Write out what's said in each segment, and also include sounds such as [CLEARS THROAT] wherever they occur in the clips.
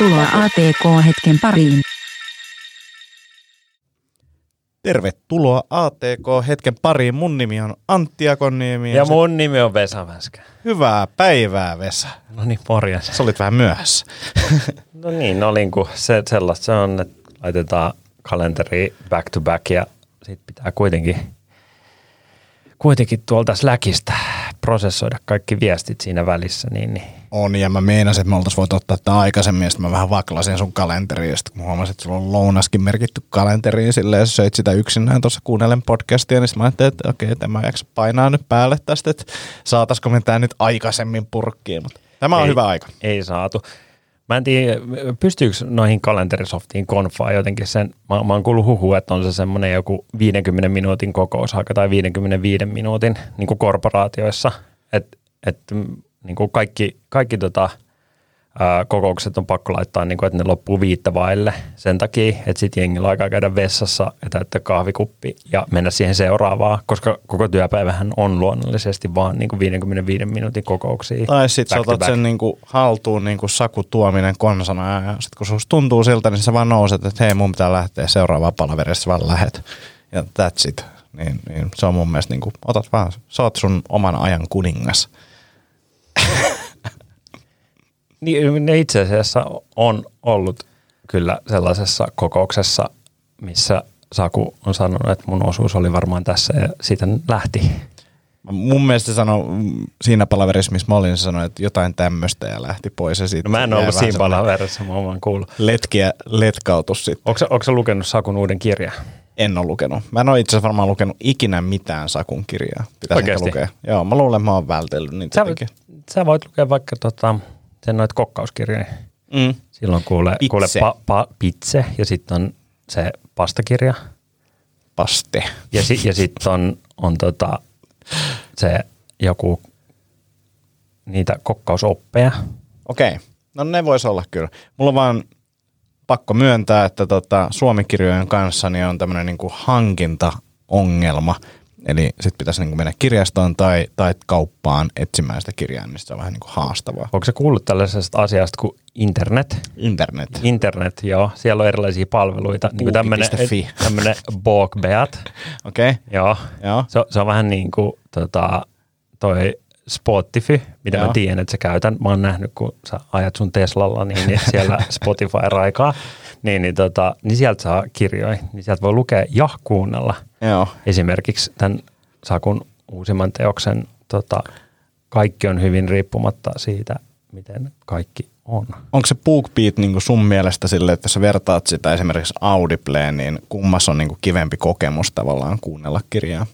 Tervetuloa ATK-hetken pariin. Tervetuloa ATK-hetken pariin. Mun nimi on Antti Akoniemi. Ja mun nimi on Vesa Väskä. Hyvää päivää, Vesa. No niin, morjens. Sä olit vähän myöhässä. [LAUGHS] No niin, no niin kuin se, sellaista se on, että laitetaan kalenteri back to back ja sit pitää kuitenkin, kuitenkin tuolta Slackista prosessoida kaikki viestit siinä välissä, niin, niin On, ja mä meinasin, että me oltais voitu ottaa tämä aikaisemmin, ja sitten mä vähän vaklasin sun kalenteriin, ja sitten kun mä huomasin, että sulla on lounaskin merkitty kalenteriin, silleen, jos söit sitä yksinään tuossa kuunnellen podcastia, niin sit mä ajattelin, että okei, että mä jaksa painaa nyt päälle tästä, että saataisiko me tää nyt aikaisemmin purkkiin, mutta tämä on Ei. hyvä aika. ei saatu. Mä en tiedä, pystyykö noihin kalenterisoftiin konfaa jotenkin sen, mä, mä oon kuullut huhua, että on se semmoinen joku 50 minuutin kokousaika tai 55 minuutin niin kuin korporaatioissa, että et, niin kuin kaikki, kaikki tota, ää, kokoukset on pakko laittaa, niin kuin, että ne loppuu viittä vaille sen takia, että sitten jengillä on aikaa käydä vessassa ja täyttää kahvikuppi ja mennä siihen seuraavaan, koska koko työpäivähän on luonnollisesti vaan niin kuin 55 minuutin kokouksia. Tai sitten otat sen niinku haltuun niinku Saku Tuominen konsana ja sitten kun susta tuntuu siltä, niin sä vaan nouset, että hei mun pitää lähteä seuraavaan palaverissa, vaan lähet. Ja that's it. Niin, niin se on mun mielestä niinku, otat vaan, sä oot sun oman ajan kuningas. Niin, ne itse asiassa on ollut kyllä sellaisessa kokouksessa, missä Saku on sanonut, että mun osuus oli varmaan tässä ja siitä lähti. Mun mielestä mm, siinä palaverissa, missä mä olin, se sanoi, että jotain tämmöistä ja lähti pois. Ja siitä No mä en ollut siinä palaverissa, mä oon vaan kuullut. Letkiä letkautus sitten. Onko, onko sä lukenut Sakun uuden kirjan? En ole lukenut. Mä en ole itse asiassa varmaan lukenut ikinä mitään Sakun kirjaa. Pitäisi lukea. Joo, mä luulen, että mä oon vältellyt niitä Sä, jotenkin. sä voit lukea vaikka tota, sen noita kokkauskirjoja. Mm. Silloin kuulee, Pitse. kuule pa, pa, pitse ja sitten on se pastakirja. Paste. Ja, si, ja sitten on, on tota, se joku niitä kokkausoppeja. Okei, no ne vois olla kyllä. Mulla on vaan pakko myöntää, että tota, suomikirjojen kanssa niin on tämmöinen niinku hankintaongelma. Eli sit pitäisi niinku mennä kirjastoon tai, tai kauppaan etsimään sitä kirjaa, niin se on vähän niinku haastavaa. Onko se kuullut tällaisesta asiasta kuin internet? Internet. Internet, joo. Siellä on erilaisia palveluita. Niin kuin tämmönen Bogbeat. [LAUGHS] Okei, okay. Joo. joo. Se, on- se, on vähän niin kuin tota, toi Spotify, mitä Joo. mä tiedän, että sä käytän. Mä oon nähnyt, kun sä ajat sun Teslalla, niin, niin siellä [LAUGHS] Spotify raikaa. Niin, niin, tota, niin sieltä saa kirjoja. Niin sieltä voi lukea ja kuunnella. Joo. Esimerkiksi tämän Sakun uusimman teoksen tota, Kaikki on hyvin riippumatta siitä, miten kaikki on. Onko se BookBeat niinku sun mielestä sille, että jos sä vertaat sitä esimerkiksi Audibleen, niin kummassa on niinku kivempi kokemus tavallaan kuunnella kirjaa?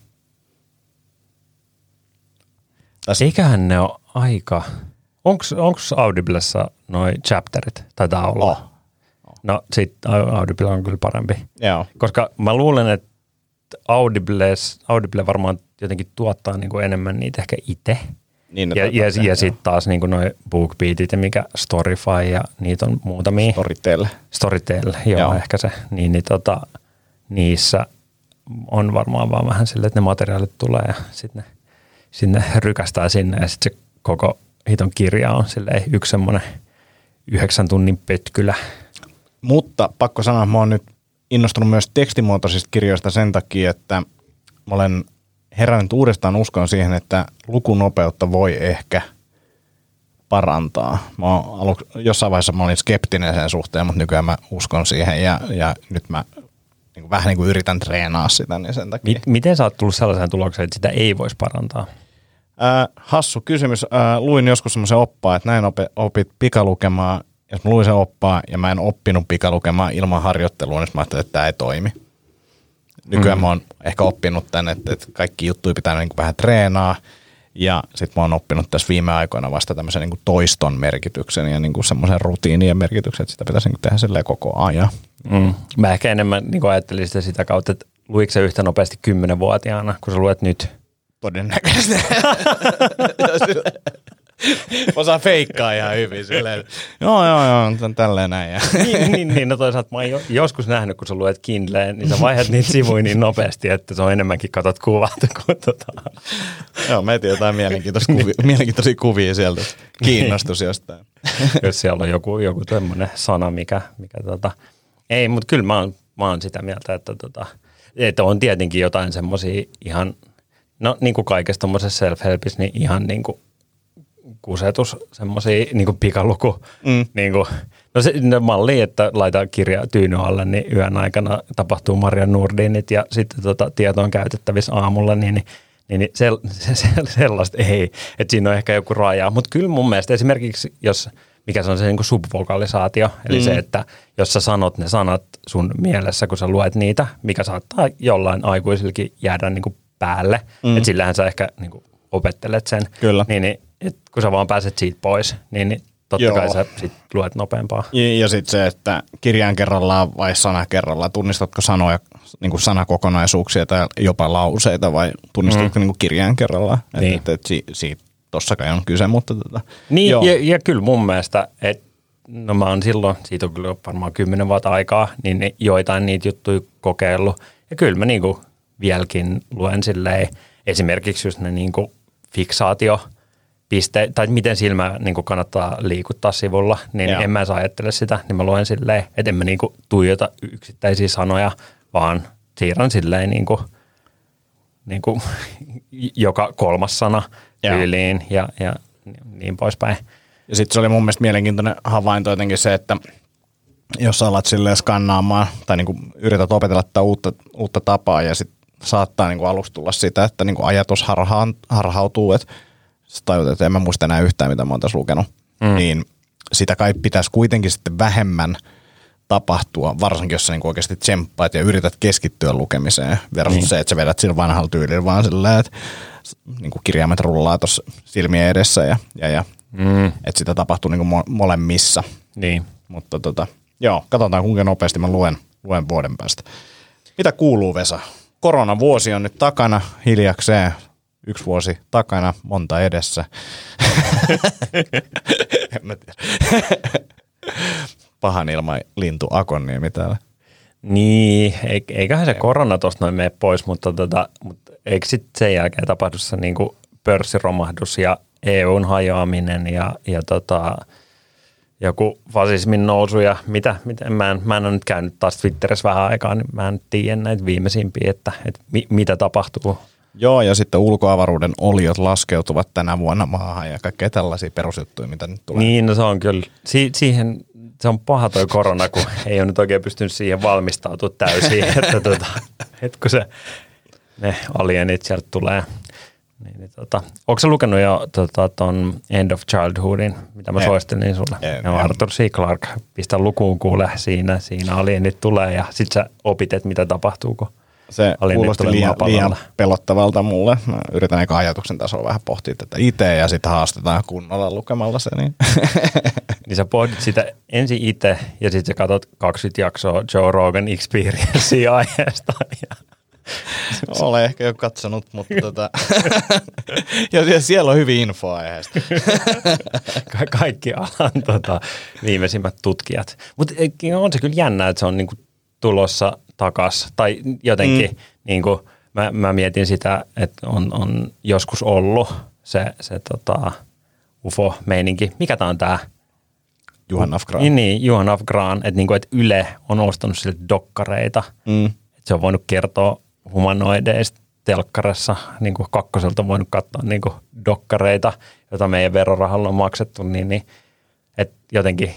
Tässä- Eiköhän ne ole aika... Onko Audiblessa noi chapterit? Taitaa olla. Oh. No sit Audible on kyllä parempi. Joo. Koska mä luulen, että Audibles, Audible varmaan jotenkin tuottaa niinku enemmän niitä ehkä itse. Niin, Ja, ja, ja sitten taas niinku noi BookBeatit ja mikä Storyfy ja niitä on muutamia. Storytel. Storytel, joo, Joo. ehkä se. Niin, niin tota, niissä on varmaan vaan vähän silleen, että ne materiaalit tulee ja sitten ne, sit ne rykästää sinne ja sitten se koko hiton kirja on silleen yksi semmoinen yhdeksän tunnin pötkylä. Mutta pakko sanoa, että mä oon nyt innostunut myös tekstimuotoisista kirjoista sen takia, että mä olen herännyt uudestaan uskon siihen, että lukunopeutta voi ehkä parantaa. Mä oon aluksi, jossain vaiheessa mä olin skeptinen sen suhteen, mutta nykyään mä uskon siihen ja, ja nyt mä niin kuin, vähän niin kuin yritän treenaa sitä, niin sen takia. Miten sä oot tullut sellaiseen tulokseen, että sitä ei voisi parantaa? Äh, hassu kysymys. Äh, luin joskus semmoisen oppaa, että näin opi, opit pikalukemaan. Jos mä luin sen oppaa ja mä en oppinut pikalukemaan ilman harjoittelua, niin mä ajattelin, että tämä ei toimi. Nykyään mm. mä oon ehkä oppinut tämän, että, että kaikki juttuja pitää niin kuin vähän treenaa. Ja sitten mä oon oppinut tässä viime aikoina vasta tämmöisen niin kuin toiston merkityksen ja niin kuin semmoisen rutiinien merkityksen, että sitä pitäisi niin kuin tehdä silleen koko ajan. Mm. Mä ehkä enemmän niin ajattelisin sitä, sitä kautta, että luiko se yhtä nopeasti kymmenenvuotiaana, kun sä luet nyt? Todennäköisesti. [LAUGHS] [LAUGHS] Osaa feikkaa ihan hyvin silleen. Joo, joo, joo, on tälleen näin. Ja. niin, niin, niin, no toisaalta mä oon jo, joskus nähnyt, kun sä luet Kindleen, niin sä vaihdat niitä sivuja niin nopeasti, että se on enemmänkin katot kuvat [LAUGHS] kuin tota. joo, mä etin jotain mielenkiintoisia kuvia, mielenkiintoisia kuvia sieltä. Kiinnostus jostain. [LAUGHS] jos siellä on joku, joku tämmöinen sana, mikä, mikä tota, ei, mutta kyllä mä oon, mä oon sitä mieltä, että, tota, että on tietenkin jotain semmoisia ihan, no niin kuin kaikessa tuommoisessa self-helpissä, niin ihan niin kuin kusetus, semmoisia niin pikaluku, mm. niin kuin, no se no malli, että laita kirja tyyny alle, niin yön aikana tapahtuu Maria Nurdinit ja sitten tota, tieto on käytettävissä aamulla, niin, niin niin, niin se, se, se, sellaista ei, että siinä on ehkä joku raja. Mutta kyllä mun mielestä esimerkiksi, jos, mikä se on se niin kuin subvokalisaatio, eli mm. se, että jos sä sanot ne sanat sun mielessä, kun sä luet niitä, mikä saattaa jollain aikuisilläkin jäädä niin kuin päälle, mm. että sillähän sä ehkä niin kuin opettelet sen, Kyllä. niin, niin et kun sä vaan pääset siitä pois, niin, totta Joo. kai sä sit luet nopeampaa. Ja, ja sitten se, että kirjan kerrallaan vai sana kerrallaan, tunnistatko sanoja, niin kuin sanakokonaisuuksia tai jopa lauseita vai tunnistatko mm. niin kuin kirjan kerrallaan? Niin. Että et, et, si, siitä tossa kai on kyse, mutta tota, Niin, joo. ja, ja kyllä mun mielestä, että no mä oon silloin, siitä on kyllä varmaan kymmenen vuotta aikaa, niin joitain niitä juttuja kokeillut. Ja kyllä mä niinku vieläkin luen silleen, esimerkiksi just ne niinku fiksaatio, piste, tai miten silmä niin kannattaa liikuttaa sivulla, niin Joo. en mä edes ajattele sitä, niin mä luen silleen, että en mä niin tuijota yksittäisiä sanoja, vaan siirrän silleen niin kuin, niin kuin [LAUGHS] joka kolmas sana tyyliin ja, ja niin poispäin. Ja sitten se oli mun mielestä mielenkiintoinen havainto jotenkin se, että jos alat silleen skannaamaan tai niin kuin yrität opetella tätä uutta, uutta tapaa ja sitten saattaa niin kuin alusta tulla sitä, että niin kuin ajatus harhaan, harhautuu, että sä tajut, että en mä muista enää yhtään, mitä mä oon tässä lukenut, mm. niin sitä kai pitäisi kuitenkin sitten vähemmän tapahtua, varsinkin jos sä niin oikeasti tsemppaat ja yrität keskittyä lukemiseen versus niin. se, että sä vedät sillä vanhalla tyylillä vaan sillä, että niin kuin kirjaimet rullaa tuossa silmien edessä ja, ja, ja mm. että sitä tapahtuu niin kuin mo- molemmissa. Niin. Mutta tota, joo, katsotaan kuinka nopeasti mä luen, luen vuoden päästä. Mitä kuuluu Vesa? Koronavuosi on nyt takana hiljakseen. Yksi vuosi takana, monta edessä. [LAUGHS] en mä tiedä. [LAUGHS] Pahan ilma lintu Akonniemi täällä. Niin, eik- eiköhän se korona tuosta noin mene pois, mutta, tota, mutta eikö sitten sen jälkeen tapahdu se niin pörssiromahdus ja EUn hajoaminen ja, ja tota, joku fasismin nousu ja mitä, mitä mä, en, mä en ole nyt käynyt taas Twitterissä vähän aikaa, niin mä en tiedä näitä viimeisimpiä, että, että mi, mitä tapahtuu. Joo, ja sitten ulkoavaruuden oliot laskeutuvat tänä vuonna maahan ja kaikkea tällaisia perusjuttuja, mitä nyt tulee. Niin, no se on kyllä, si, siihen, se on paha toi korona, kun [LAUGHS] ei ole nyt oikein pystynyt siihen valmistautumaan täysin, [LAUGHS] että, tota, että kun se, ne alienit sieltä tulee. Niin, niin, tota, onko sä lukenut jo tota, ton End of Childhoodin, mitä mä En. suosittelin sulle? En, no, en. Arthur C. Clarke, pistä lukuun kuule siinä, siinä alienit tulee ja sit sä opit, että mitä tapahtuu, kun Se kuulosti liian, liian pelottavalta mulle. Mä yritän eikä ajatuksen tasolla vähän pohtia tätä itse ja sitten haastetaan kunnolla lukemalla se. Niin. [LAUGHS] Niin sä pohdit sitä ensin itse ja sitten sä katsot 20 jaksoa Joe Rogan Experience [LAUGHS] aiheesta. Ja Olen ehkä jo katsonut, mutta tota, [LAUGHS] ja sie- siellä on hyvin infoa aiheesta. ka- kaikki alan tota, viimeisimmät tutkijat. Mutta on se kyllä jännä, että se on niinku tulossa takas. Tai jotenkin mm. niinku, mä, mä mietin sitä, että on, on joskus ollut se, se tota, UFO-meininki. Mikä tämä on tämä? Juhan Afgran. Niin, niin, Juhan Afgran, että niinku, et Yle on ostanut sille dokkareita. Mm. Et se on voinut kertoa humanoideista telkkarissa, niin kuin kakkoselta on voinut katsoa niin kuin dokkareita, joita meidän verorahalla on maksettu, niin, niin et jotenkin,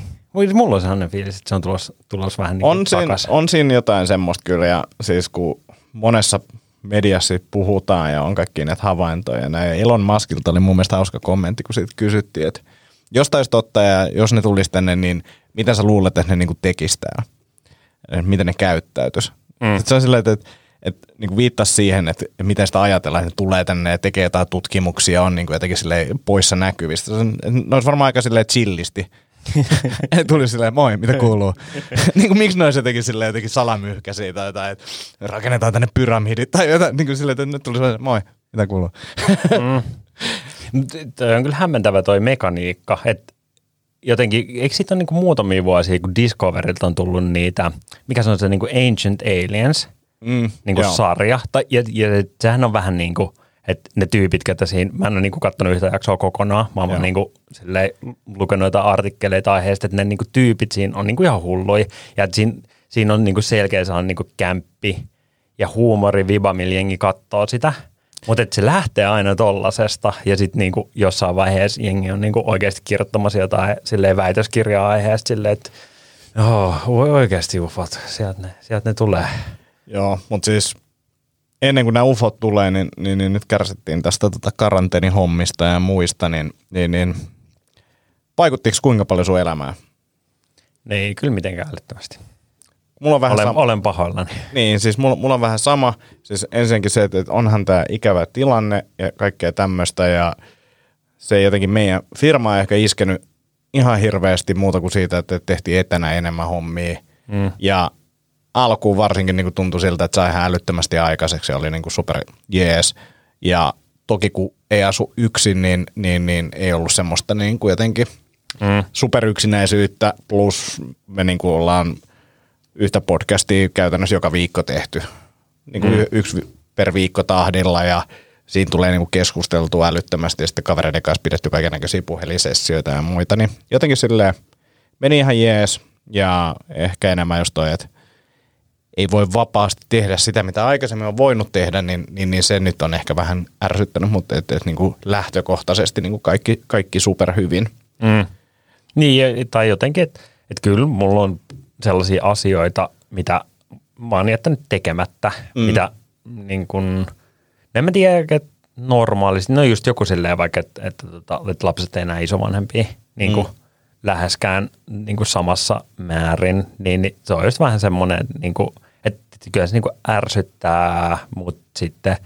mulla on sellainen fiilis, että se on tulossa, tulossa vähän niin On, siinä, on siinä jotain semmoista kyllä, ja siis kun monessa mediassa puhutaan ja on kaikki näitä havaintoja. ja Näin. Elon Muskilta oli mun mielestä hauska kommentti, kun siitä kysyttiin, että jos taisi totta ja jos ne tulisi tänne, niin miten sä luulet, että ne niinku tekisi täällä? Miten ne käyttäytyisi? Mm. Se on silleen, että, että, että niin viittasi siihen, että miten sitä ajatellaan, että ne tulee tänne ja tekee jotain tutkimuksia, on niin kuin jotenkin silleen poissa näkyvistä. Se on- Ne olisi varmaan aika silleen chillisti. [LAUGHS] Tuli silleen, moi, mitä kuuluu? [LAUGHS] niin kuin, miksi ne olisi jotenkin silleen jotenkin salamyhkäisiä tai jotain, että rakennetaan tänne pyramidit tai jotain, niin kuin silleen, että ne tuli silleen, moi, mitä kuuluu? Mut Toi on kyllä hämmentävä toi mekaniikka, että jotenkin, eikö siitä ole niinku muutamia vuosia, kun Discoverilta on tullut niitä, mikä se on se niinku Ancient Aliens, Mm, niinku joo. sarja, tai, ja, ja sehän on vähän niin kuin, että ne tyypit, ketä siinä, mä en ole niinku katsonut yhtä jaksoa kokonaan, mä oon niinku, silleen, lukenut jotain artikkeleita aiheesta, että ne niinku tyypit siinä on niinku ihan hulluja, ja että siinä, siinä on niinku selkeä sellainen niinku kämppi ja huumori viba, millä jengi katsoo sitä, mutta se lähtee aina tollasesta, ja sitten niinku jossain vaiheessa jengi on niinku oikeasti kirjoittamassa jotain silleen väitöskirjaa aiheesta silleen, että joo, oikeasti ufot, sieltä ne, sieltä ne tulee. Joo, mutta siis ennen kuin nämä ufot tulee, niin, niin, niin nyt kärsittiin tästä tota karanteenihommista ja muista, niin, niin, niin vaikuttiko kuinka paljon sun elämään? Ne ei kyllä mitenkään älyttömästi. Mulla on vähän Olen, sama. olen pahoillani. Niin, siis mulla, mulla on vähän sama. Siis ensinnäkin se, että että onhan tämä ikävä tilanne ja kaikkea tämmöistä ja se ei jotenkin meidän firma ei ehkä iskenyt ihan hirveästi muuta kuin siitä, että tehtiin etänä enemmän hommia. Mm. Ja alkuun varsinkin niin kuin tuntui siltä, että sai ihan älyttömästi aikaiseksi ja oli niin kuin super jees. Ja toki kun ei asu yksin, niin, niin, niin ei ollut semmoista niin kuin jotenkin Mm. superyksinäisyyttä, plus me niin kuin ollaan yhtä podcastia käytännössä joka viikko tehty. Niin kuin mm. yksi per viikko tahdilla ja siinä tulee niin kuin keskusteltua älyttömästi ja sitten kavereiden kanssa pidetty kaikenlaisia puhelisessioita ja muita. Niin jotenkin silleen meni ihan jees ja ehkä enemmän just toi, että ei voi vapaasti tehdä sitä, mitä aikaisemmin on voinut tehdä, niin, niin, niin se nyt on ehkä vähän ärsyttänyt, mutta et, et niin kuin lähtökohtaisesti niin kuin kaikki, kaikki superhyvin. Mm. Niin, tai jotenkin, että et kyllä mulla on sellaisia asioita, mitä mä oon jättänyt tekemättä, mm. mitä niin kun, en mä tiedä, että normaalisti, no just joku silleen vaikka, että, että, että, että lapset ei enää isovanhempia niin kuin mm. läheskään niin kuin samassa määrin, niin, niin se on just vähän semmoinen, niin kuin, että kyllä se niin kuin ärsyttää, mutta sitten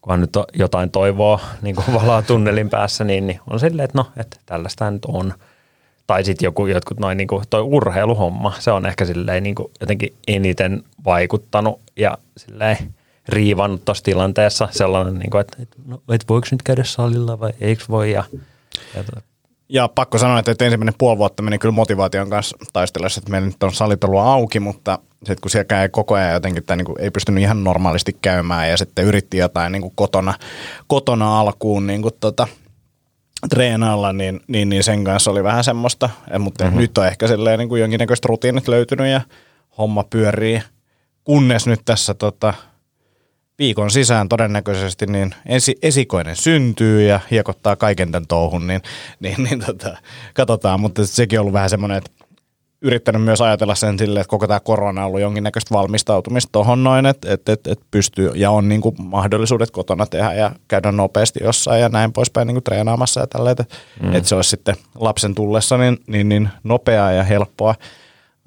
kunhan nyt jotain toivoa niin kuin [LAUGHS] valaa tunnelin päässä, niin, niin on silleen, että no, että tällaista nyt on. Tai sitten joku, jotkut noin niin kuin toi urheiluhomma, se on ehkä silleen niin kuin jotenkin eniten vaikuttanut ja silleen riivannut tuossa tilanteessa sellainen, niin kuin, että, että no, et voiko nyt käydä salilla vai eikö voi ja, ja to- Ja pakko sanoa, että että ensimmäinen puoli vuotta meni kyllä motivaation kanssa taistellessa, että meillä nyt on salit ollut auki, mutta sitten kun siellä käy koko ajan jotenkin, tai niin kuin ei pystynyt ihan normaalisti käymään ja sitten yritti jotain niin kuin kotona, kotona alkuun niin kuin tota, treenailla, niin, niin, niin, sen kanssa oli vähän semmoista, Ja, mutta mm-hmm. nyt on ehkä silleen niin kuin jonkinnäköiset rutiinit löytynyt ja homma pyörii, kunnes nyt tässä tota, viikon sisään todennäköisesti niin ensi, esikoinen syntyy ja hiekottaa kaiken tämän touhun, niin, niin, niin tota, katsotaan, mutta sekin on ollut vähän semmoinen, että yrittänyt myös ajatella sen silleen, että koko tämä korona on ollut jonkinnäköistä valmistautumista tohon noin, että et, et, et pystyy ja on niinku mahdollisuudet kotona tehdä ja käydä nopeasti jossain ja näin poispäin niinku treenaamassa ja tälleen, että mm. et se olisi sitten lapsen tullessa niin, niin, niin nopeaa ja helppoa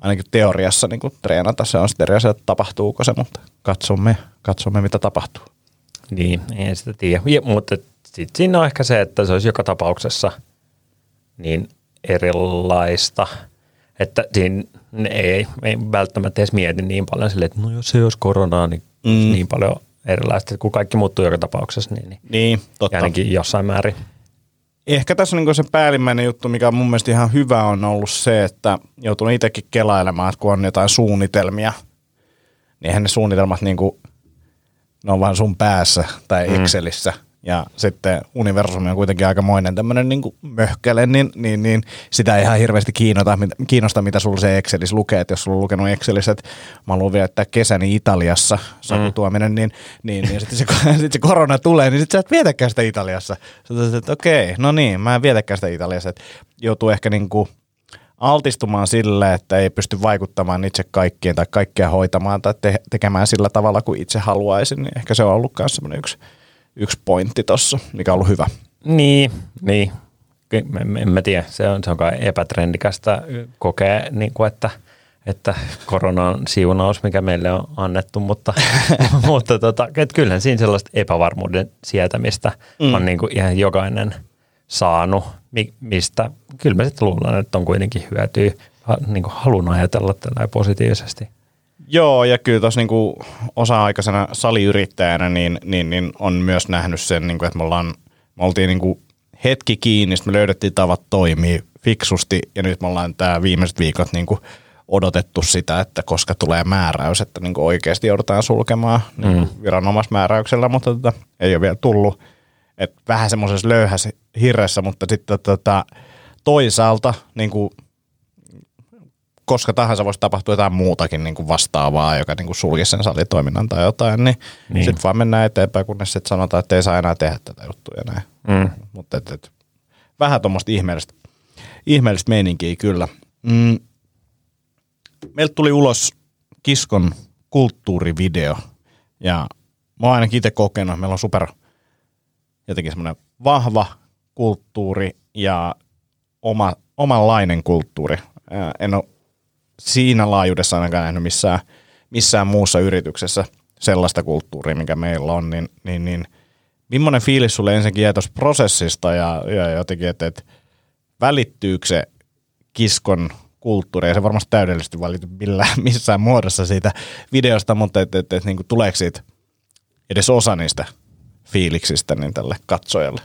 ainakin teoriassa niin kuin treenata. Se on sitten eri asia, että tapahtuuko se, mutta katsomme, katsomme mitä tapahtuu. Niin, ei sitä tiedä. Ja, mutta sitten siinä on ehkä se, että se olisi joka tapauksessa niin erilaista, että siinä ei, ei välttämättä edes mieti niin paljon silleen, että no jos se olisi koronaa, niin mm. niin paljon erilaista, kun kaikki muuttuu joka tapauksessa, niin, niin Niin, totta. ainakin jossain määrin. Ehkä tässä niin se päällimmäinen juttu, mikä on mun mielestä ihan hyvä, on ollut se, että joutunut itsekin kelailemaan, että kun on jotain suunnitelmia, niin eihän ne suunnitelmat niin kuin, ne on vaan sun päässä tai Excelissä. Ja sitten universumi on kuitenkin aikamoinen tämmöinen niin möhkäle, niin, niin, niin, sitä ei ihan hirveästi kiinnosta, kiinnosta, mitä sulla se Excelissä lukee. Että jos sulla on lukenut Excelissä, että mä haluan viettää kesäni Italiassa, sakutuominen, niin, niin, niin sitten se, [LAUGHS] sit se korona tulee, niin sitten sä et vietäkään sitä Italiassa. Sä että okei, no niin, mä en vietäkään sitä Italiassa. Että joutuu ehkä niin kuin altistumaan sille, että ei pysty vaikuttamaan itse kaikkiin tai kaikkea hoitamaan tai te- tekemään sillä tavalla kuin itse haluaisin, niin ehkä se on ollut myös semmoinen yksi, yksi pointti tuossa, mikä on ollut hyvä. Niin, niin. En, en mä tiedä, se on, se on kai epätrendikästä kokea, niin kuin että, että korona on siunaus, mikä meille on annettu, mutta, [LAUGHS] mutta tota, et kyllähän siinä sellaista epävarmuuden sietämistä mm. on niin kuin ihan jokainen saanut, mi- mistä kyllä mä sitten luulen, että on kuitenkin hyötyä, niin kuin halun ajatella tällä positiivisesti. Joo, ja kyllä tuossa niinku osa-aikaisena saliyrittäjänä niin, niin, niin on myös nähnyt sen, niinku, että me, ollaan, me oltiin niinku hetki kiinni, me löydettiin tavat toimia fiksusti, ja nyt me ollaan tämä viimeiset viikot niinku odotettu sitä, että koska tulee määräys, että niin kuin oikeasti joudutaan sulkemaan niin kuin viranomaismääräyksellä, mutta tota, ei ole vielä tullut. Et vähän semmoisessa löyhässä hirressä, mutta sitten tota, toisaalta niin kuin koska tahansa voisi tapahtua jotain muutakin niin kuin vastaavaa, joka niin kuin sulkisi sen salitoiminnan tai jotain, niin, Niin. sitten vaan mennään eteenpäin, kunnes sitten sanotaan, että ei saa enää tehdä tätä juttua ja näin. Mm. Mutta et, et, vähän tuommoista ihmeellistä, ihmeellistä meininkiä kyllä. Mm. Meiltä tuli ulos Kiskon kulttuurivideo ja mä oon ainakin itse kokenut, meillä on super jotenkin semmoinen vahva kulttuuri ja oma, omanlainen kulttuuri. En ole siinä laajuudessa ainakaan nähnyt missään, missään muussa yrityksessä sellaista kulttuuria, mikä meillä on, niin, niin, niin millainen fiilis sulle ensinnäkin jäi tuosta prosessista ja, ja jotenkin, että, että välittyykö se kiskon kulttuuri, ja se varmasti täydellisesti välity millään, missään muodossa siitä videosta, mutta että, että, että, niin tuleeko siitä edes osa niistä fiiliksistä niin tälle katsojalle?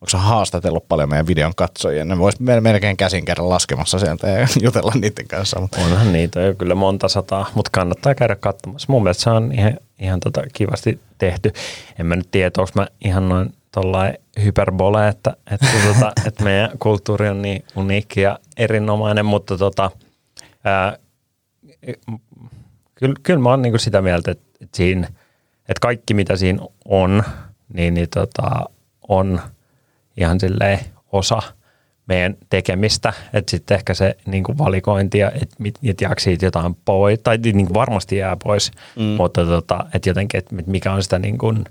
Onko se haastatellut paljon meidän videon katsojia? Ne vois mel- melkein käsin käydä laskemassa sieltä ja [LAUGHS] jutella niiden kanssa. Mutta Onhan niitä jo kyllä monta sataa, mutta kannattaa käydä katsomassa. Mun mielestä se on ihan, ihan tota kivasti tehty. En mä nyt tiedä, onko mä ihan noin tollain hyperbole, että, että, tota, [LAUGHS] että meidän kulttuuri on niin uniikki ja erinomainen, mutta tota, ää, kyllä, kyllä mä oon niinku sitä mieltä, että, että, siinä, että kaikki mitä siinä on, niin, niin tota, on ihan silleen osa meidän tekemistä, että sitten ehkä se niin kuin valikointi ja että et jääkö siitä jotain pois, tai niin kuin varmasti jää pois, mm. mutta tota, että jotenkin, että mikä on sitä niin kuin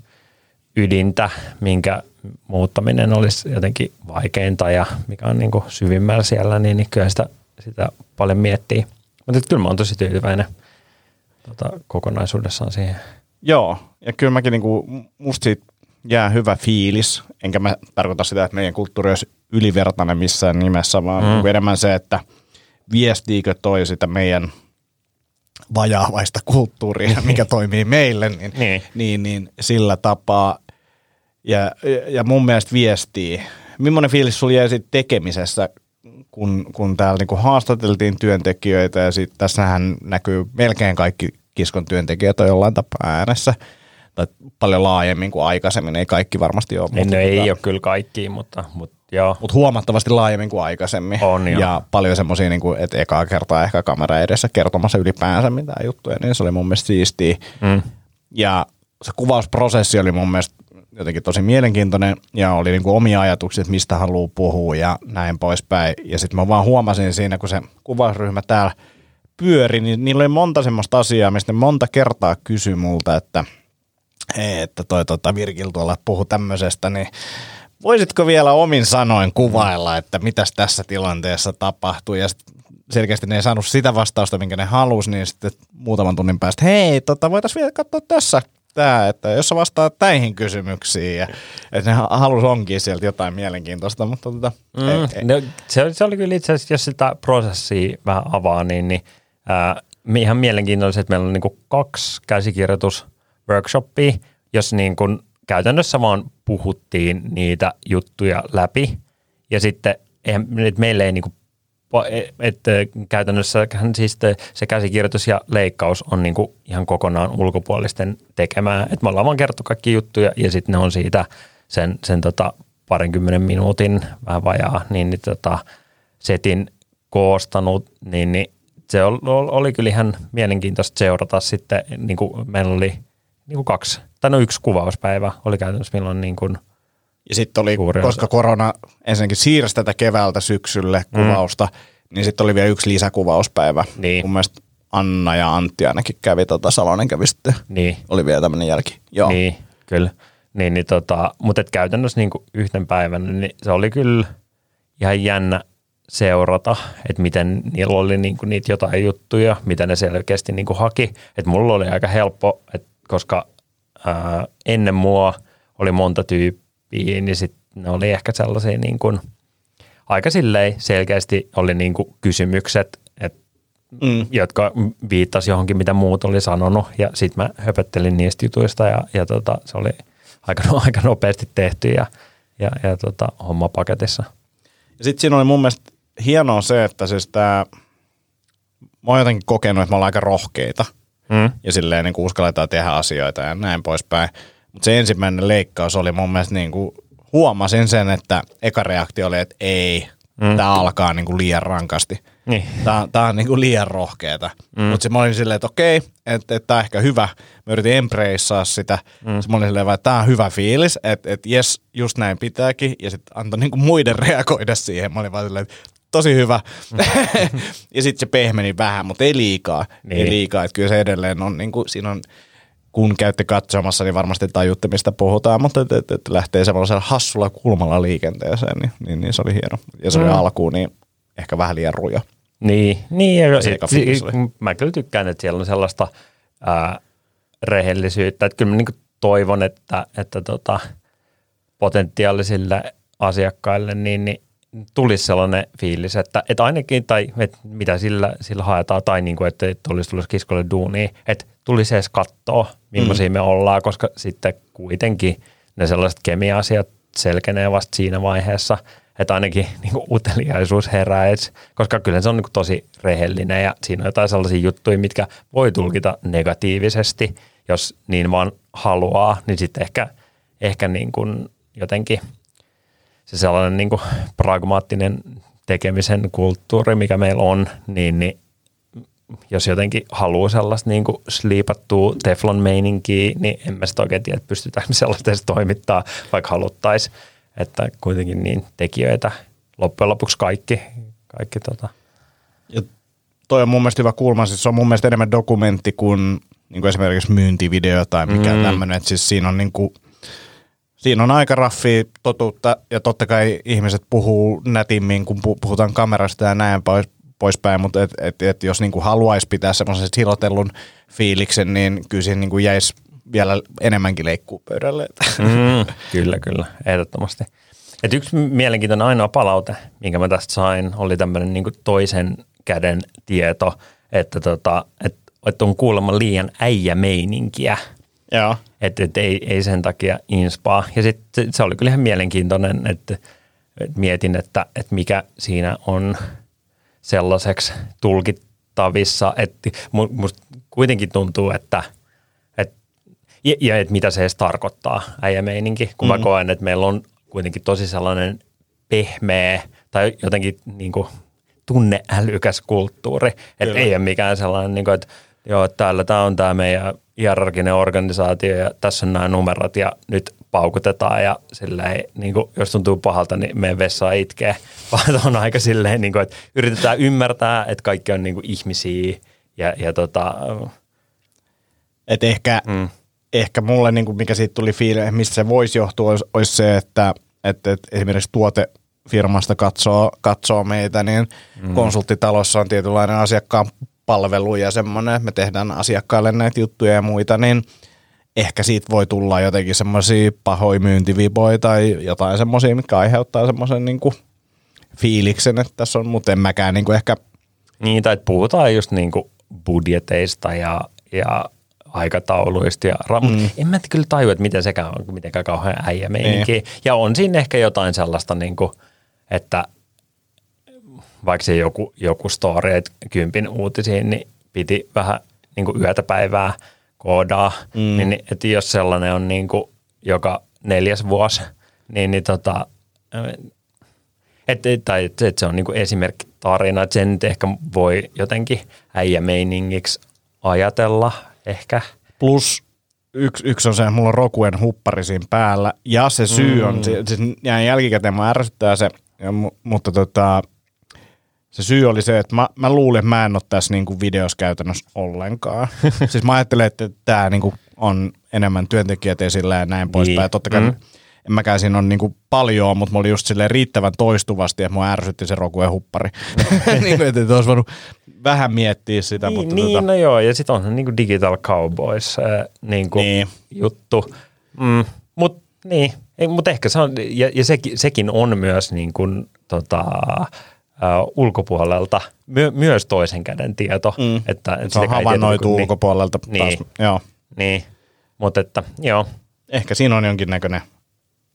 ydintä, minkä muuttaminen olisi jotenkin vaikeinta ja mikä on niin kuin syvimmällä siellä, niin, niin kyllä sitä, sitä paljon miettii. Mutta kyllä mä oon tosi tyytyväinen tota, kokonaisuudessaan siihen. Joo, ja kyllä mäkin niinku, musta siitä jää hyvä fiilis, enkä mä tarkoita sitä, että meidän kulttuuri olisi ylivertainen missään nimessä, vaan mm. enemmän se, että viestiikö toi sitä meidän vajaavaista kulttuuria, [LAUGHS] mikä toimii meille, niin, Niin. niin. Niin, sillä tapaa. Ja, ja- mun mielestä viestii. Millainen fiilis sulla jäi siitä tekemisessä, kun, kun täällä niinku haastateltiin työntekijöitä ja sit tässähän näkyy melkein kaikki kiskon työntekijät on jollain tapaa äänessä. Tai paljon laajemmin kuin aikaisemmin, ei kaikki varmasti ole. Ei, no, ei ole kyllä kaikki, mutta, mutta joo. Mutta huomattavasti laajemmin kuin aikaisemmin. On, joo. ja paljon semmoisia, niin että ekaa kertaa ehkä kamera edessä kertomassa ylipäänsä mitään juttuja, niin se oli mun mielestä siistiä. Mm. Ja se kuvausprosessi oli mun mielestä jotenkin tosi mielenkiintoinen ja oli niin kuin omia ajatuksia, että mistä haluaa puhua ja näin poispäin. Ja sitten mä vaan huomasin siinä, kun se kuvausryhmä täällä pyöri, niin niillä oli monta semmoista asiaa, mistä monta kertaa kysyi multa, että, että toi tota Virkil tuolla puhu tämmöisestä, niin voisitko vielä omin sanoin kuvailla, että mitäs tässä tilanteessa tapahtuu ja selkeästi ne ei saanut sitä vastausta, minkä ne halusi, niin sitten muutaman tunnin päästä, hei, tota, voitaisiin vielä katsoa tässä tämä, että jos sä vastaat näihin kysymyksiin, ja, että ne halusi onkin sieltä jotain mielenkiintoista, mutta tota, Mm, ei, ei. no, se, se oli kyllä itse asiassa, jos sitä prosessia vähän avaa, niin, niin ää, me ihan mielenkiintoista, että meillä on niin kaksi käsikirjoitusworkshoppia, jos niin kuin käytännössä vaan puhuttiin niitä juttuja läpi, ja sitten eihän, että meille ei niin kuin että käytännössä siis se käsikirjoitus ja leikkaus on niin kuin ihan kokonaan ulkopuolisten tekemää. Että me ollaan vaan kerrottu kaikki juttuja ja sitten ne on siitä sen, sen tota parinkymmenen minuutin vähän vajaa, niin, niin tota, setin koostanut, niin, niin se oli, oli kyllä ihan mielenkiintoista seurata sitten, niin kuin meillä oli niin kuin kaksi, tai no yksi kuvauspäivä oli käytännössä milloin niin kuin, Ja sitten oli, koska osa. korona ensinnäkin siirsi tätä keväältä syksylle kuvausta, mm. niin sitten oli vielä yksi lisäkuvauspäivä. Niin. Mun mielestä Anna ja Antti ainakin kävi, tota, Salonen kävi sitten, niin, oli vielä tämmöinen jälki. Joo. Niin, kyllä. Niin, niin tota, mutta et käytännössä niin yhten päivän, niin se oli kyllä ihan jännä seurata, että miten niillä oli niin kuin niitä jotain juttuja, mitä ne selkeästi niin kuin haki. Että mulla oli aika helppo, että koska ää, ennen mua oli monta tyyppiä, niin sitten ne oli ehkä sellaisia niin kuin, aika silleen selkeästi oli niin kuin kysymykset, että Mm. jotka viittasi johonkin, mitä muut oli sanonut, ja sitten mä höpöttelin niistä jutuista, ja, ja tota, se oli aika, no- [LAUGHS] aika nopeasti tehty, ja, ja, ja tota, homma paketissa. Ja sitten siinä oli mun mielestä hienoa se, että siis tämä mä oon jotenkin kokenut, että me ollaan aika rohkeita. Mm. Ja silleen niin kuin uskalletaan tehdä asioita ja näin poispäin. Mutta se ensimmäinen leikkaus oli mun mielestä niin kuin, huomasin sen, että eka reaktio oli, että ei, mm. tämä alkaa niin kuin liian rankasti. Niin. Tämä, tämä on niin kuin liian rohkeata. Mm. Mutta mä olin silleen, että okei, että, että tämä on ehkä hyvä. Mä yritin embraceaa sitä. Mm. Sitten mä olin silleen, että tämä on hyvä fiilis, että, että jes, just näin pitääkin. Ja sitten antoi niin kuin muiden [LAUGHS] reagoida siihen. Mä olin vaan silleen, että tosi hyvä. Mm. [LAUGHS] ja sitten se pehmeni vähän, mutta ei liikaa. Niin. Ei liikaa, että kyllä se edelleen on, niin kuin, siinä on kun käytte katsomassa, niin varmasti tajutte, mistä puhutaan, mutta että et, et lähtee semmoisella hassulla kulmalla liikenteeseen, niin, niin, niin se oli hieno. Ja se oli Mm. alkuun niin ehkä vähän liian rujo. Niin, niin ja Se si- oli. mä kyllä tykkään, että siellä on sellaista ää, rehellisyyttä, että kyllä mä niin toivon, että, että tota, potentiaalisille asiakkaille niin, niin tulisi sellainen fiilis, että, että ainakin, tai että mitä sillä, sillä haetaan, tai niin kuin, että tulisi tulisi kiskolle duunia, että tulisi edes katsoa, millaisia mm. me ollaan, koska sitten kuitenkin ne sellaiset kemia-asiat selkenee vasta siinä vaiheessa, että ainakin niin kuin uteliaisuus herää, et, koska kyllä se on niin kuin tosi rehellinen ja siinä on jotain sellaisia juttuja, mitkä voi tulkita negatiivisesti, jos niin vaan haluaa, niin sitten ehkä, ehkä niin kuin jotenkin se sellainen niin kuin pragmaattinen tekemisen kulttuuri, mikä meillä on, niin, niin jos jotenkin haluaa sellaista niin kuin sliipattua teflon meininkiä, niin en mä sitä oikein tiedä, että pystytäänkö sellaista edes toimittaa, vaikka haluttaisiin. Että kuitenkin niin tekijöitä loppujen lopuksi kaikki, kaikki tota. Ja toi on mun mielestä hyvä kulma, siis se on mun mielestä enemmän dokumentti kuin, niin kuin esimerkiksi myyntivideo tai mikä mm. tämmöinen, siis siinä on niin kuin, Siinä on aika raffi totuutta ja totta kai ihmiset puhuu nätimmin, kun pu- puhutaan kamerasta ja näin pois, poispäin, mutta et, et, et jos niinku haluaisi pitää semmoisen silotellun fiiliksen, niin kyllä siinä niinku jäisi vielä enemmänkin leikkuu pöydälle. Mm, [LAUGHS] kyllä, kyllä, ehdottomasti. Et yksi mielenkiintoinen ainoa palaute, minkä mä tästä sain, oli tämmöinen niin toisen käden tieto, että tota, et, et on kuulemma liian äijämeininkiä, Joo. että et ei, ei sen takia inspaa. Ja sitten se, oli kyllä ihan mielenkiintoinen, että, että mietin, että, että mikä siinä on sellaiseksi tulkittavissa, että mu- musta kuitenkin tuntuu, että, että ja, ja että mitä se edes tarkoittaa äijämeininki, kun mm. mä koen, että meillä on kuitenkin tosi sellainen pehmeä tai jotenkin niin kuin tunneälykäs kulttuuri, että ei ole mikään sellainen, niin kuin, että joo, täällä tämä on tämä meidän hierarkinen organisaatio ja tässä on nämä numerot ja nyt paukutetaan ja silleen, niin kuin, jos tuntuu pahalta, niin meidän vessaa itkee, [LAUGHS] vaan on aika silleen, niin kuin, että yritetään ymmärtää, että kaikki on niin kuin ihmisiä ja, ja tota, Et ehkä, mm. ehkä mulle, niin kuin mikä siitä tuli fiilis, mistä se voisi johtua, olisi, olisi se, että, että, että esimerkiksi tuotefirmasta katsoo, katsoo meitä, niin mm. konsulttitalossa on tietynlainen asiakkaan palvelu ja semmoinen, että me tehdään asiakkaille näitä juttuja ja muita, niin ehkä siitä voi tulla jotenkin semmoisia pahoja myyntivipoja tai jotain semmoisia, mitkä aiheuttaa semmoisen niin kuin fiiliksen, että tässä on, mutta en mäkään niin kuin ehkä Niin, tai puhutaan just niin kuin budjeteista ja, ja aikatauluista. Ja ra- mm. En mä kyllä tajua, että miten sekään on mitenkään kauhean äijä meininki. Ja on siinä ehkä jotain sellaista, niin kuin, että vaikka se joku, joku story, että kympin uutisiin, niin piti vähän niin kuin yötä päivää koodaa. Mm. Niin, että jos sellainen on niin kuin joka neljäs vuosi, niin, niin tota, et, et, tai et, et se on niinku esimerkki tarina, että sen nyt ehkä voi jotenkin äijämeiningiksi ajatella ehkä. Plus yksi, yksi on se, että mulla on Rokuen huppari siinä päällä. Ja se syy on, mm. siis jäin jälkikäteen mä ärsyttää se, ja, mu- mutta tota, se syy oli se, että mä, mä luulin, että mä en ole tässä niinku videossa käytännössä ollenkaan. [LAUGHS] siis mä ajattelen, että tämä niinku on enemmän työntekijät esillä ja näin poispäin. Ja Totta kai Mm. en mäkään siinä on niinku paljon, mutta mä olin just silleen riittävän toistuvasti, että mua ärsytti se Rokuen huppari. [LAUGHS] niin kuin, että olisi voinut vähän miettiä sitä, Niin, mutta niin tota, no joo, ja sitten onhan niinku Digital Cowboys äh, niinku Niin. juttu. Mm, Mutta niin, mut ehkä se on, ja, ja sekin, sekin on myös niin kuin, tota, uh, ulkopuolelta my, myös toisen käden tieto. Mm. Että, että se on havainnoitu niin- ulkopuolelta taas. Niin. Joo. Niin, mutta että joo. ehkä siinä on jonkinnäköinen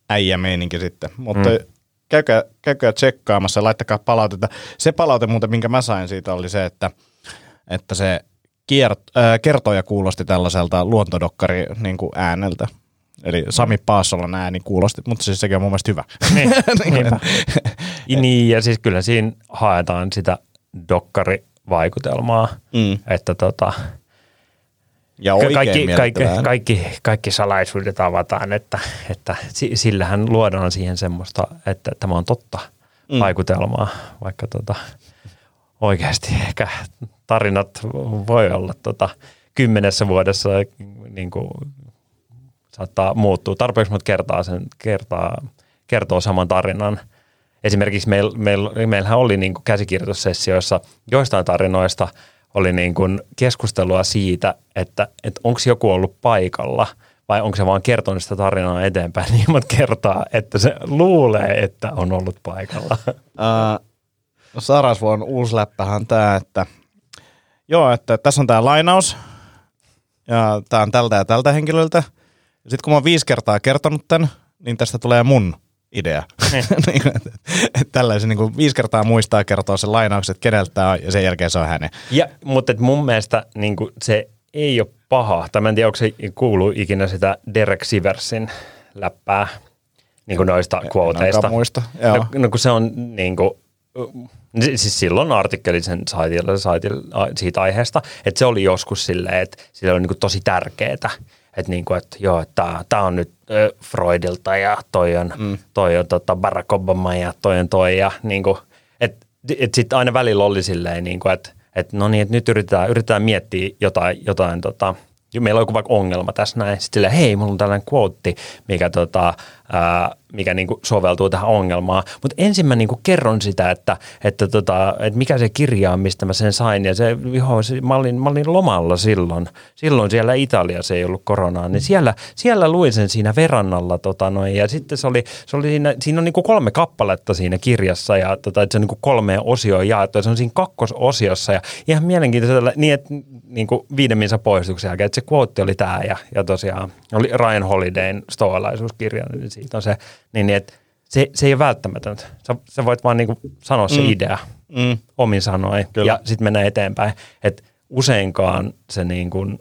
äijämeininki sitten. Mutta Mm. mm. käykää, käykää tsekkaamassa ja laittakaa palautetta. Se palaute muuten, minkä mä sain siitä, oli se, että että se kiert- äh, kertoja kuulosti tällaiselta luontodokkari niin kuin ääneltä. Eli Sami Paassolan ääni kuulosti, mutta siis sekin on mun mielestä hyvä. Niin, [LAUGHS] Niin. Niin, ja siis kyllä siinä haetaan sitä dokkarivaikutelmaa, Mm. että tota, Ja oikein kaikki, kaikki, kaikki, kaikki salaisuudet avataan, että, että si- sillähän luodaan siihen semmoista, että tämä on totta Mm. mm. vaikutelmaa, vaikka tota, oikeasti ehkä tarinat voi olla tota, kymmenessä vuodessa niin kuin, saattaa muuttua. Tarpeeksi monta kertaa sen kertaa, kertoo saman tarinan. Esimerkiksi meil, meil, meillähän oli niin kuin käsikirjoitussessioissa joistain tarinoista oli niin kuin keskustelua siitä, että, että onko joku ollut paikalla vai onko se vaan kertonut sitä tarinaa eteenpäin [LAUGHS] niin monta kertaa, että se luulee, että on ollut paikalla. Uh, Sarasvuon uusi läppähän tämä, että joo, että tässä on tämä lainaus ja tämä on tältä ja tältä henkilöltä. Sitten kun mä oon viisi kertaa kertonut tämän, niin tästä tulee mun idea. [LAUGHS] Niin, että- että Tällaisen niin kuin viisi kertaa muistaa kertoa sen lainaukset, keneltä tää on, ja sen jälkeen se on hänen. Ja, mutta et mun mielestä niin kuin, se ei ole paha. Tai mä en tiedä, onko se kuuluu ikinä sitä Derek Siversin läppää niin kuin noista quoteista. muista, joo. No, no, kun se on niin kuin, siis silloin artikkeli sen saitilla, saitilla siitä aiheesta, että se oli joskus silleen, että sillä oli niin kuin tosi tärkeää, että, niin kuin, että joo, että tämä on nyt Freudilta ja toi on, mm. toi on tota Barack Obama ja toi on toi ja niin kuin, että et sitten aina välillä oli silleen, niin kuin, että, että no niin, että nyt yritetään, yritetään miettiä jotain, jotain tota, meillä on joku vaikka ongelma tässä näin. Sitten silleen, hei, mulla on tällainen quote, mikä, tota, ää, mikä niinku soveltuu tähän ongelmaan. Mutta ensin mä niinku kerron sitä, että, että, tota, että mikä se kirja on, mistä mä sen sain. Ja se, joo, se, mä, olin, mä olin lomalla silloin. Silloin siellä Italiassa ei ollut koronaa. Niin siellä, siellä luin sen siinä verannalla. Tota, noin, ja sitten se oli, se oli siinä, siinä on niinku kolme kappaletta siinä kirjassa. Ja tota, että se on niinku kolmeen osioon jaettu. Ja se on siinä kakkososiossa. Ja ihan mielenkiintoisella, niin että niin kuin viiden minsa poistuksen jälkeen, että se quote oli tämä ja, ja tosiaan oli Ryan Holidayn stoalaisuuskirja, niin siitä on se, niin, niin että se, se ei ole välttämätöntä. Sä, sä voit vaan niin kuin sanoa se Mm. idea Mm. omin sanoin Kyllä. ja sitten mennä eteenpäin. Et useinkaan se, niin kuin,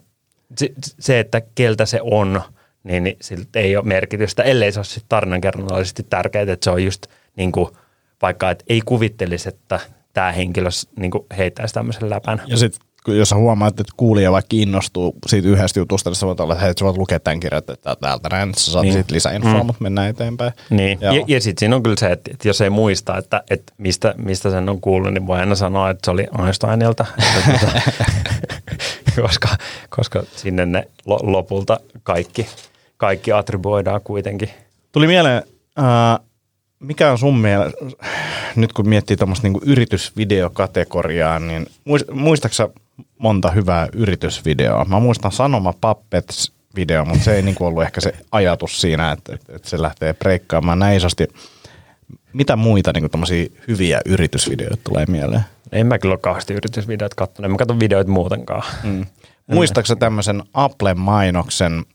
se, se, että keltä se on, niin, niin siltä ei ole merkitystä, ellei se ole sit tarinankerronnallisesti tärkeää, että se on just niin kuin, vaikka, että ei kuvittelisi, että tämä henkilö niin kuin heittäisi tämmöisen läpän. Ja sitten jos sä huomaat, että kuulija vaikka innostuu siitä yhdestä jutusta, niin sä voit olla, että hei, sä voit lukea tämän kirjan, että täältä näin, sä saat Niin. siitä lisäinfoa, Mm. mutta mennään eteenpäin. Niin, Joo. ja, ja sitten siinä on kyllä se, että, että jos ei muista, että, että mistä, mistä sen on kuullut, niin voi aina sanoa, että se oli Einsteinilta, [LAUGHS] että, tota, [LAUGHS] koska, koska sinne ne lo, lopulta kaikki, kaikki attribuoidaan kuitenkin. Tuli mieleen, äh, mikä on sun mielestä, nyt kun miettii tuommoista niinku yritysvideokategoriaa, niin muist- muistaaksä monta hyvää yritysvideoa? Mä muistan Sanoma Puppets video, mutta se ei niinku ollut ehkä se ajatus siinä, että, että, se lähtee breikkaamaan näin isosti. Mitä muita niinku hyviä yritysvideoita tulee mieleen? En mä kyllä ole kauheasti yritysvideot katsonut, en mä katso videoita muutenkaan. Mm. Muistaaksä tämmöisen Apple-mainoksen,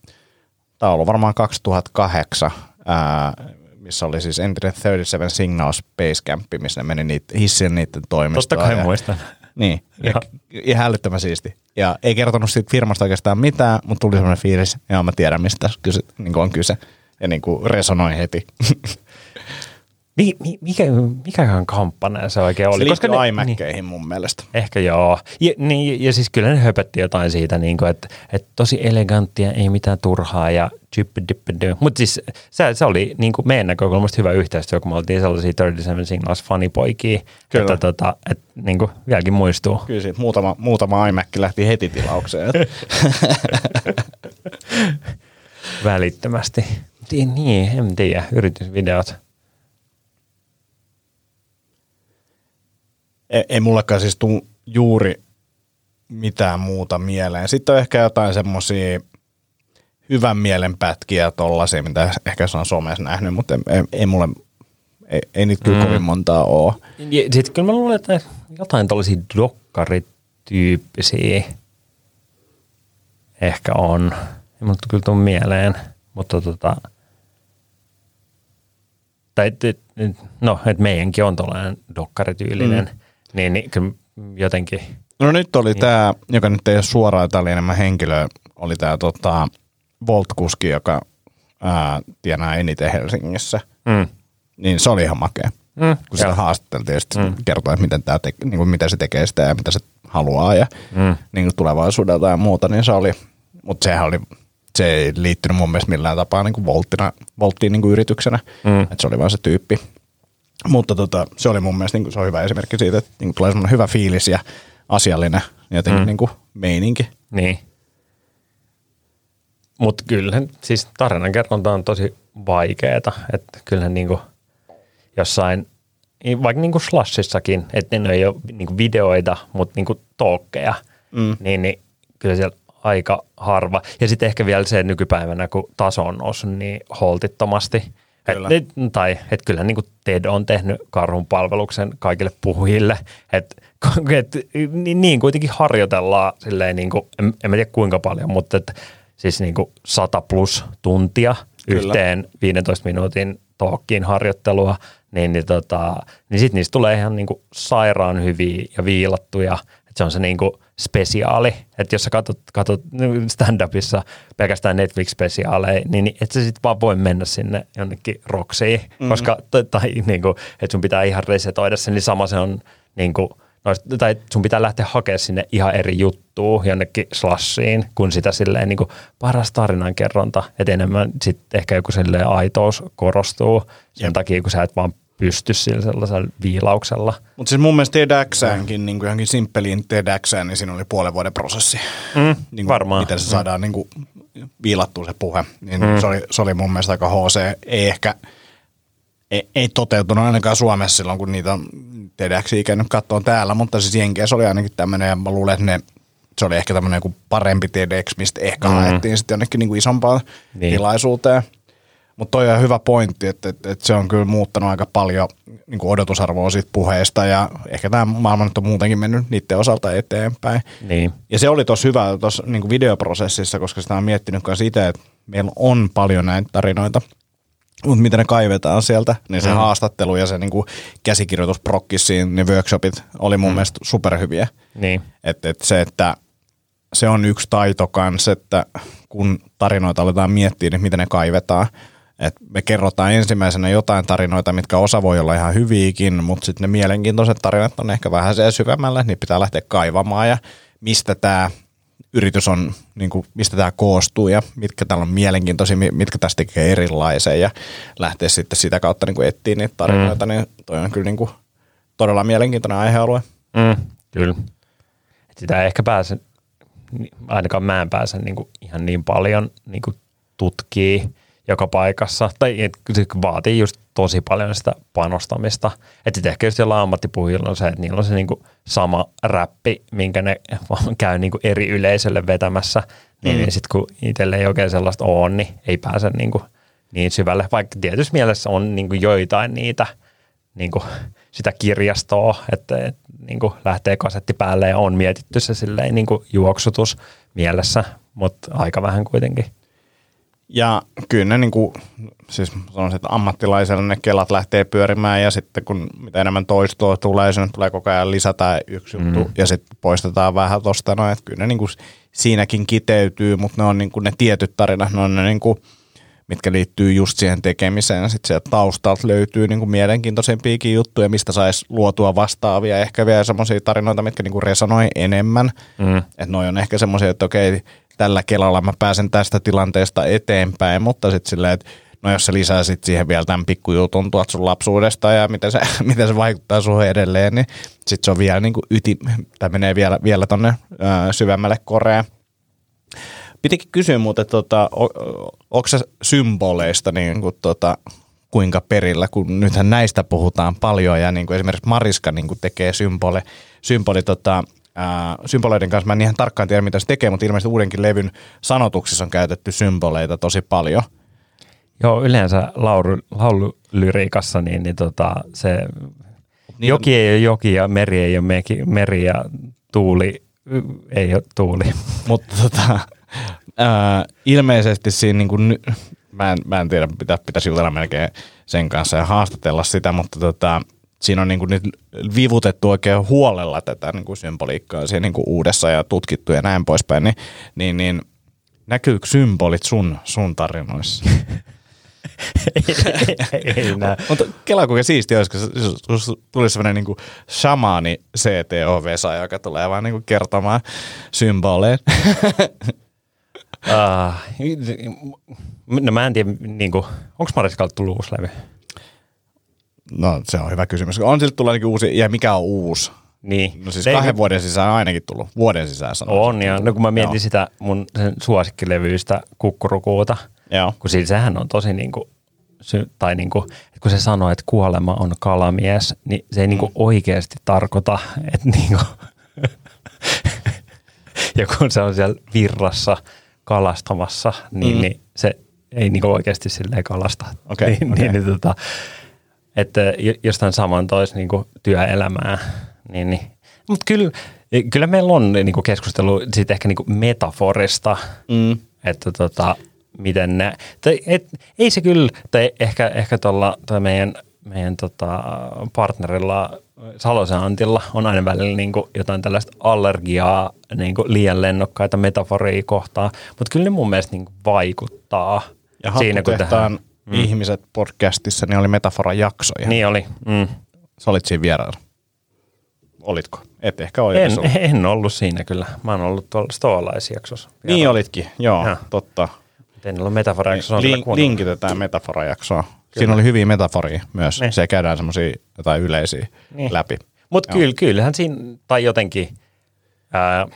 tämä on ollut varmaan 2008, ää, missä oli siis entinen 37 Signals Basecamp, missä ne meni niitä, hissien niiden Totta toimistoon. kai ja, muistan. Niin, ja, Joo. ihan älyttömän siisti. Ja ei kertonut siitä firmasta oikeastaan mitään, mutta tuli semmoinen fiilis, ja mä tiedän mistä tässä kyse, niin on kyse. Ja niin kuin resonoi heti. [LAUGHS] Mi, mi, mikä, mikähän kampanja se oikein oli? Se liittyy ne- niin. mun mielestä. Ehkä joo. Ja, niin, ja siis kyllä ne höpötti jotain siitä, niin kuin, että, että tosi eleganttia, ei mitään turhaa ja Mutta siis se, se oli niin kuin meidän näkökulmasta hyvä yhteistyö, kun me oltiin sellaisia 37 Signals fanipoikia, Kyllä. että, tota, että niin kuin vieläkin muistuu. Kyllä siitä muutama, muutama iMac lähti heti tilaukseen. [LAUGHS] välittömästi. Niin, en tiedä, yritysvideot. Ei, ei mullekaan siis tuu juuri mitään muuta mieleen. Sitten on ehkä jotain semmoisia hyvän mielen pätkiä tollasia, mitä ehkä se on somessa nähnyt, mutta ei, ei, mulle, ei, ei niitä kyllä Mm. kovin montaa ole. Sitten kyllä mä luulen, että jotain tällaisia dokkarityyppisiä ehkä on. Ei mulle kyllä tule mieleen, mutta tota, tai et, et, no, että meidänkin on tällainen dokkarityylinen, mm. Niin, niin kyllä jotenkin. No nyt oli niin. tämä, joka nyt ei ole suoraan, tämä oli enemmän henkilö, oli tämä tota, Volt-kuski, joka ää, tienaa eniten Helsingissä. Mm. Niin se oli ihan makea. Mm. Kun sitä haastateltiin ja sitten mm. kertoi, että miten, tää te, niin kuin miten se tekee sitä ja mitä se haluaa ja Mm. niin kuin tulevaisuudelta ja muuta, niin se oli, mutta sehän oli, se ei liittynyt mun mielestä millään tapaa niin kuin Volttina, Volttiin niin kuin yrityksenä, Mm. että se oli vaan se tyyppi. Mutta tota, se oli mun mielestä niin kuin, se on hyvä esimerkki siitä, että niin kuin tulee semmoinen hyvä fiilis ja asiallinen jotenkin Mm. niin kuin meininki. Niin. Mutta kyllähän siis tarinankerronta on tosi vaikeeta, että kyllähän niinku jossain, vaikka niinku Slashissakin, että ne ei ole niinku videoita, mutta niinku talkkeja, Mm. niin, niin kyllä siellä aika harva. Ja sitten ehkä vielä se nykypäivänä, kun taso on noussut niin holtittomasti. Kyllä. Et, nyt- tai että kyllähän niin TED on tehnyt karhun palveluksen kaikille puhujille. Että et, [LAUGHS] niin, niin kuitenkin harjoitellaan silleen, niin kuin, en, en tiedä kuinka paljon, mutta et, siis niin kuin 100 plus tuntia Kyllä. yhteen 15 minuutin talkkiin harjoittelua, niin, niin, tota, niin sitten niistä tulee ihan niin kuin sairaan hyviä ja viilattuja. Se on se niin kuin spesiaali, että jos sä katsot, katsot stand-upissa pelkästään Netflix-spesiaaleja, niin niin et sä sit vaan voi mennä sinne jonnekin roksiin, mm-hmm. koska, tai, tai niin kuin, että sun pitää ihan resetoida se, niin sama se on niin kuin, noista, tai sun pitää lähteä hakemaan sinne ihan eri juttua jonnekin slashiin, kun sitä silleen niin kuin paras tarinankerronta, että enemmän sitten ehkä joku silleen aitous korostuu sen Jep. takia, kun sä et vaan pysty sillä sellaisella viilauksella. Mutta siis mun mielestä TEDxäänkin, niin kuin johonkin simppeliin TEDxään, niin siinä oli puolen vuoden prosessi. Mm, niin kuin, varmaan. Miten se saadaan niin kuin, viilattua se puhe. Niin mm. se, oli, se oli mun mielestä aika HC. Ei ehkä, ei, ei toteutunut ainakaan Suomessa silloin, kun niitä on TEDxiä käynyt kattoon täällä, mutta siis Jenkeissä oli ainakin tämmöinen, ja mä luulen, että ne, se oli ehkä tämmöinen joku parempi TEDx, mistä ehkä Mm. mm. haettiin sitten jonnekin niin kuin isompaan niin. tilaisuuteen. Mutta toi on hyvä pointti, että, että, että se on kyllä muuttanut aika paljon niin kuin odotusarvoa siitä puheesta ja ehkä tämä maailma nyt on muutenkin mennyt niiden osalta eteenpäin. Niin. Ja se oli tosi hyvä tuossa niin videoprosessissa, koska sitä on miettinyt myös itse, että meillä on paljon näitä tarinoita, mutta miten ne kaivetaan sieltä, niin se Mm. haastattelu ja se niin kuin käsikirjoitusprokkissiin, ne workshopit oli mun mm. mielestä superhyviä. Niin. Että et se, että se on yksi taito kans, että kun tarinoita aletaan miettiä, niin miten ne kaivetaan. Et me kerrotaan ensimmäisenä jotain tarinoita, mitkä osa voi olla ihan hyviäkin, mutta sitten ne mielenkiintoiset tarinat on ehkä vähän siellä syvemmällä, niin pitää lähteä kaivamaan ja mistä tämä yritys on, niin kuin, mistä tämä koostuu ja mitkä täällä on mielenkiintoisia, mi- mitkä tästä tekee erilaisen ja lähteä sitten sitä kautta niin kuin etsiä niitä tarinoita, mm. niin toi on kyllä niin kuin todella mielenkiintoinen aihealue. Mm, kyllä. Et sitä ei ehkä pääse, ainakaan mä en pääse niinku ihan niin paljon niinku tutkii joka paikassa. Tai et, se vaatii just tosi paljon sitä panostamista. Että sitten ehkä just jollain ammattipuhujilla on se, että niillä on se niinku sama räppi, minkä ne [LAUGHS] käy niinku eri yleisölle vetämässä. Niin, Mm. niin sitten kun itselle ei oikein sellaista ole, niin ei pääse niinku niin syvälle. Vaikka tietysti mielessä on niinku joitain niitä niin kuin sitä kirjastoa, että, että niin kuin lähtee kasetti päälle ja on mietitty se silleen niin kuin juoksutus mielessä, mutta aika vähän kuitenkin. Ja kyllä ne niin kuin, siis sanoisin, että ammattilaisella ne kelat lähtee pyörimään ja sitten kun mitä enemmän toistoa tulee, sinne tulee koko ajan lisätä yksi juttu Mm. ja sitten poistetaan vähän tosta noin, että kyllä ne niin kuin siinäkin kiteytyy, mutta ne on niin kuin ne tietyt tarinat, ne on ne niin kuin, mitkä liittyy just siihen tekemiseen ja sitten sieltä taustalta löytyy niin kuin mielenkiintoisempiakin juttuja, mistä saisi luotua vastaavia, ehkä vielä semmoisia tarinoita, mitkä niin kuin resonoi enemmän, Mm. että noi on ehkä semmoisia, että okei, tällä kelalla mä pääsen tästä tilanteesta eteenpäin, mutta sitten silleen, että no jos sä lisää sit siihen vielä tämän pikkujutun tuot sun lapsuudesta ja miten se, [LAUGHS] miten se vaikuttaa suhun edelleen, niin sitten se on vielä niin kuin yti, tai menee vielä, vielä tonne ö, syvemmälle koreen. Pitikin kysyä muuten, tota, onko se symboleista niin kuin, tota, kuinka perillä, kun nythän näistä puhutaan paljon ja niin kuin esimerkiksi Mariska niin kuin tekee symbole, symboli, tota, symboleiden kanssa. Mä en ihan tarkkaan tiedä, mitä se tekee, mutta ilmeisesti uudenkin levyn sanotuksissa on käytetty symboleita tosi paljon. Joo, yleensä laulu, laululyriikassa niin, niin tota, se Niin joki ei ole joki ja meri ei ole meki, meri ja tuuli ei ole tuuli. [LAUGHS] Mutta tota, ää, ilmeisesti siinä niin kuin, mä, en, mä en tiedä, pitä, pitäisi jutella melkein sen kanssa ja haastatella sitä, mutta tota, siinä on niin kuin nyt vivutettu oikein huolella tätä niin kuin symboliikkaa siinä niin kuin uudessa ja tutkittu ja näin poispäin, niin, niin, niin näkyykö symbolit sun, sun tarinoissa? [LAUGHS] ei, ei näe. Mutta kelaa kuinka siisti olisi, kun jos tulisi sellainen niin shamaani CTO-vesa, joka tulee vaan niin kuin kertomaan symboleja. Uh, no mä en tiedä, niin kuin, onko Mariskalta tullut uusi levy? No se on hyvä kysymys. On siltä tullut ainakin uusi, ja mikä on uusi? Niin. No siis ei- kahden vuoden sisään ainakin tullut. Vuoden sisään sanoisin. On, ja no kun mä mietin Joo. sitä mun sen suosikkilevyistä kukkurukuuta, Joo. kun siis sehän on tosi niin kuin, tai niin kuin, että kun se sanoo, että kuolema on kalamies, niin se ei niin kuin oikeasti tarkoita, että niin kuin, [LAUGHS] ja kun se on siellä virrassa kalastamassa, niin, Mm. mm. niin se ei niin kuin oikeasti silleen kalasta. Okei, [LAUGHS] niin, okei. niin, niin, tota, että jo- jostain saman tois niin kuin työelämää, niin, niin. Mutta kyllä, kyllä meillä on niin kuin keskustelu siitä ehkä niin kuin metaforista, Mm. että tota, miten ne, tai et, ei se kyllä, tai ehkä, ehkä tuolla toi meidän, meidän tota, partnerilla Salosen Antilla on aina välillä niin kuin jotain tällaista allergiaa niin kuin liian lennokkaita metaforia kohtaan, mutta kyllä ne mun mielestä niin kuin vaikuttaa Ja siinä, kun tehdään. Mm. ihmiset podcastissa, niin oli metafora-jaksoja. Niin oli. Mm. Sä olit siinä vierailla. Olitko? Et ehkä ole En, ollut. en ollut siinä kyllä. Mä oon ollut tuolla stoalaisjaksossa. Niin olitkin, joo, Joo. totta. En ollut metafora-jaksossa. on kyllä Lin- kuunnellut. linkitetään metafora-jaksoa. Siinä oli hyviä metaforia myös. Niin. Se käydään semmoisia jotain yleisiä Niin. läpi. Mutta Joo. kyllä, kyllähän siinä, tai jotenkin, ää,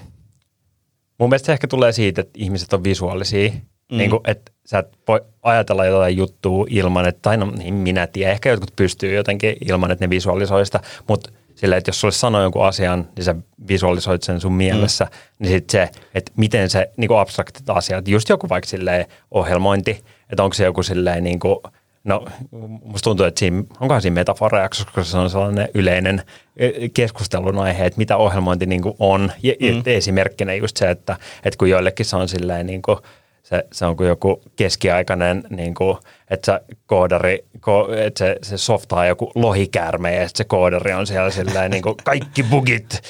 mun mielestä se ehkä tulee siitä, että ihmiset on visuaalisia, mm. niin kuin, että sä et voi ajatella jotain juttua ilman, että, tai no niin minä tiedän, ehkä jotkut pystyy jotenkin ilman, että ne visualisoi sitä, mutta silleen, että jos sulle sanoo jonkun asian, niin sä visualisoit sen sun mielessä, mm. niin sitten se, että miten se niin kuin abstraktit asiat, just joku vaikka silleen ohjelmointi, että onko se joku silleen niin kuin, No, musta tuntuu, että siinä, onkohan siinä metafora-jaksossa, koska se on sellainen yleinen eh, keskustelun aihe, että mitä ohjelmointi niin kuin on. Ja, mm. Esimerkkinä just se, että, että kun joillekin se on silleen niin kuin, se, se on kuin joku keskiaikainen, niin kuin, että se koodari, ko, että se, se softaa joku lohikäärme ja sitten se koodari on siellä silleen niin kuin kaikki bugit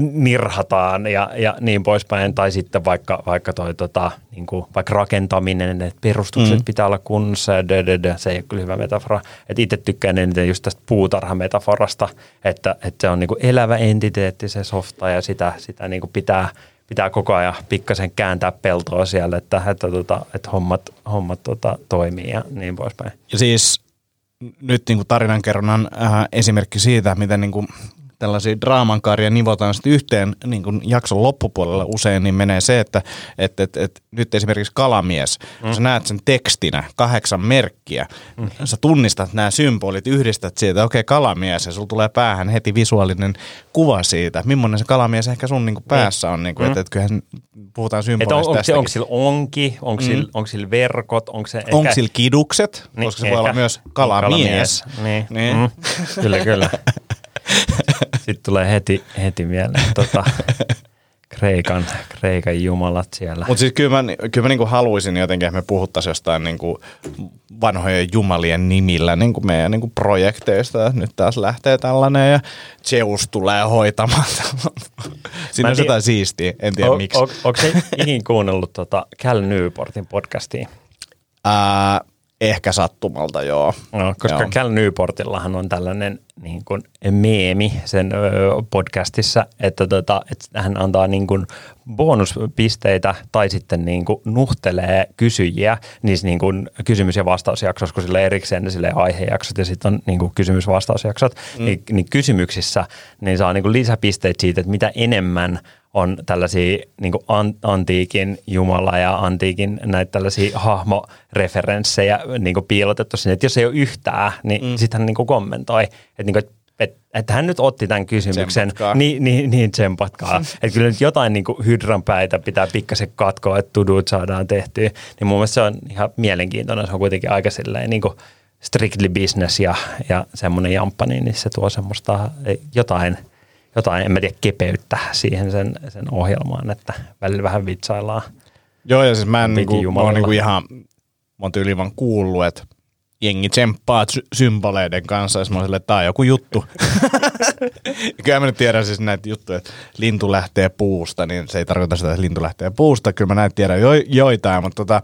nirhataan ja, ja niin poispäin. Tai sitten vaikka, vaikka, toi, tota, niin kuin, vaikka rakentaminen, että perustukset mm. pitää olla kunnossa ja dö, dö, dö. se ei ole kyllä hyvä metafora. Et itse tykkään eniten just tästä puutarhametaforasta, että, että se on niin kuin elävä entiteetti se softa ja sitä, sitä niin kuin pitää, pitää koko ajan pikkasen kääntää peltoa siellä, että, että, tota, että hommat, hommat tota, toimii ja niin poispäin. Ja siis nyt niin kuin tarinankerronnan äh, esimerkki siitä, miten niin kuin tällaisia draamankaria nivotaan sitten yhteen niin kuin jakson loppupuolella usein, niin menee se, että et, et, et, nyt esimerkiksi kalamies, mm. kun sä näet sen tekstinä kahdeksan merkkiä, mm. sä tunnistat nämä symbolit, yhdistät siitä, okei okay, kalamies, ja sulla tulee päähän heti visuaalinen kuva siitä, millainen se kalamies ehkä sun niin kuin päässä on, niin kuin, mm. että et kyllähän puhutaan Että on, onko, se, onko sillä onki, onko, sillä, onko sillä verkot, onko se... Onko ehkä- sillä kidukset, Niin, koska se voi olla ehkä. myös kalamies. Niin. Niin. Mm, kyllä, kyllä. [LAUGHS] [LAUGHS] Sitten tulee heti, heti mieleen tota, Kreikan, Kreikan jumalat siellä. Mutta siis kyllä mä, kyllä mä niinku haluaisin jotenkin, että me puhuttaisiin jostain niinku vanhojen jumalien nimillä niinku meidän niinku projekteista. Nyt taas lähtee tällainen ja Zeus tulee hoitamaan. [LAUGHS] Siinä on tiedä- jotain siistiä, en tiedä O- miksi. o- Onko se ikin kuunnellut tota Cal Newportin podcastia? Ää, ehkä sattumalta, joo. No, koska Joo. Cal Newportillahan on tällainen niin kuin meemi sen podcastissa, että, tota, että hän antaa niin kuin bonuspisteitä tai sitten niin kuin nuhtelee kysyjiä niissä niin kuin kysymys- ja vastausjaksoissa, kun sille erikseen ne sille aihejaksot ja sitten on niin kuin kysymys-vastausjaksot, mm. niin, niin kysymyksissä niin saa niin kuin lisäpisteitä siitä, että mitä enemmän on tällaisia niin antiikin jumala ja antiikin näitä tällaisia hahmoreferenssejä niin piilotettu sinne. Että jos ei ole yhtään, niin mm. sitten hän niin kommentoi, että, niin kuin, että, että hän nyt otti tämän kysymyksen, Tsempatkaa. niin, niin, niin tsempatkaa. [LAUGHS] että kyllä nyt jotain niin kuin hydranpäitä pitää pikkasen katkoa, että tudut saadaan tehtyä. Niin mun mielestä se on ihan mielenkiintoinen. Se on kuitenkin aika silleen niin kuin strictly business ja, ja semmoinen jamppa, niin, niin se tuo semmoista jotain – jotain, en mä tiedä, kepeyttä siihen sen, sen ohjelmaan, että välillä vähän vitsaillaan. Joo, ja siis mä en niinku, mä oon niinku ihan, mä oon tyyliin vaan kuullut, että jengi tsemppaa sy- symboleiden kanssa, ja silleen, että tää on joku juttu. [LAUGHS] Kyllä mä nyt tiedän siis näitä juttuja, että lintu lähtee puusta, niin se ei tarkoita sitä, että lintu lähtee puusta. Kyllä mä näitä tiedän jo, joitain, mutta tota,